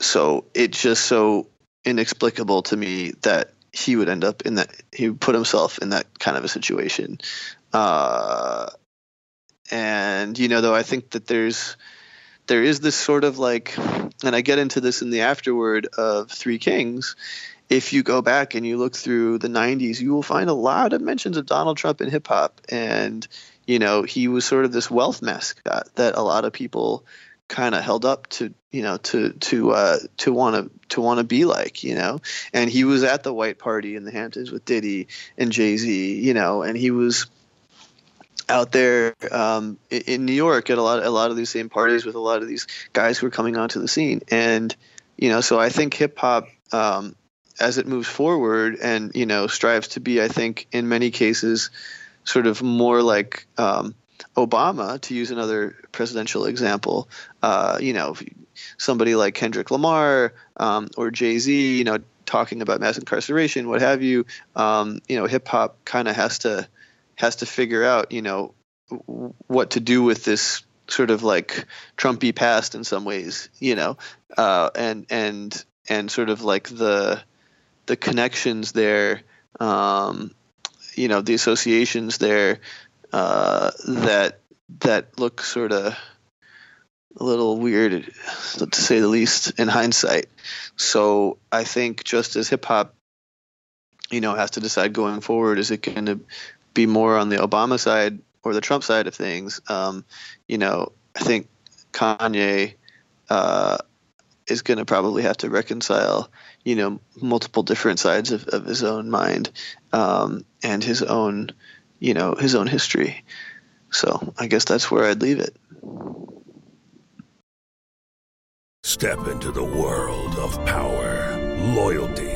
E: So it's just so inexplicable to me that he would end up in that. He would put himself in that kind of a situation. Uh, and you know, though, I think that there's there is this sort of like, and I get into this in the afterword of Three Kings. If you go back and you look through the 90s, you will find a lot of mentions of Donald Trump in hip hop. And, you know, he was sort of this wealth mascot that a lot of people kind of held up to, you know, to, to, uh, to want to, to want to be like, you know, and he was at the white party in the Hamptons with Diddy and Jay Z, you know, and he was, out there um, in, New York at a lot a lot of these same parties with a lot of these guys who are coming onto the scene, and you know, so I think hip hop um, as it moves forward and you know strives to be, I think, in many cases, sort of more like um, Obama, to use another presidential example. Uh, you know, somebody like Kendrick Lamar um, or Jay Z, you know, talking about mass incarceration, what have you. Um, you know, hip hop kind of has to has to figure out, you know, what to do with this sort of like Trumpy past in some ways, you know, uh, and and and sort of like the the connections there, um, you know, the associations there uh, that that look sort of a little weird, to say the least, in hindsight. So I think just as hip hop, you know, has to decide going forward, is it going to be more on the Obama side or the Trump side of things? Um, you know, I think Kanye uh, is going to probably have to reconcile, you know, multiple different sides of, of his own mind um, and his own, you know, his own history. So I guess that's where I'd leave it.
F: Step into the world of power, loyalty,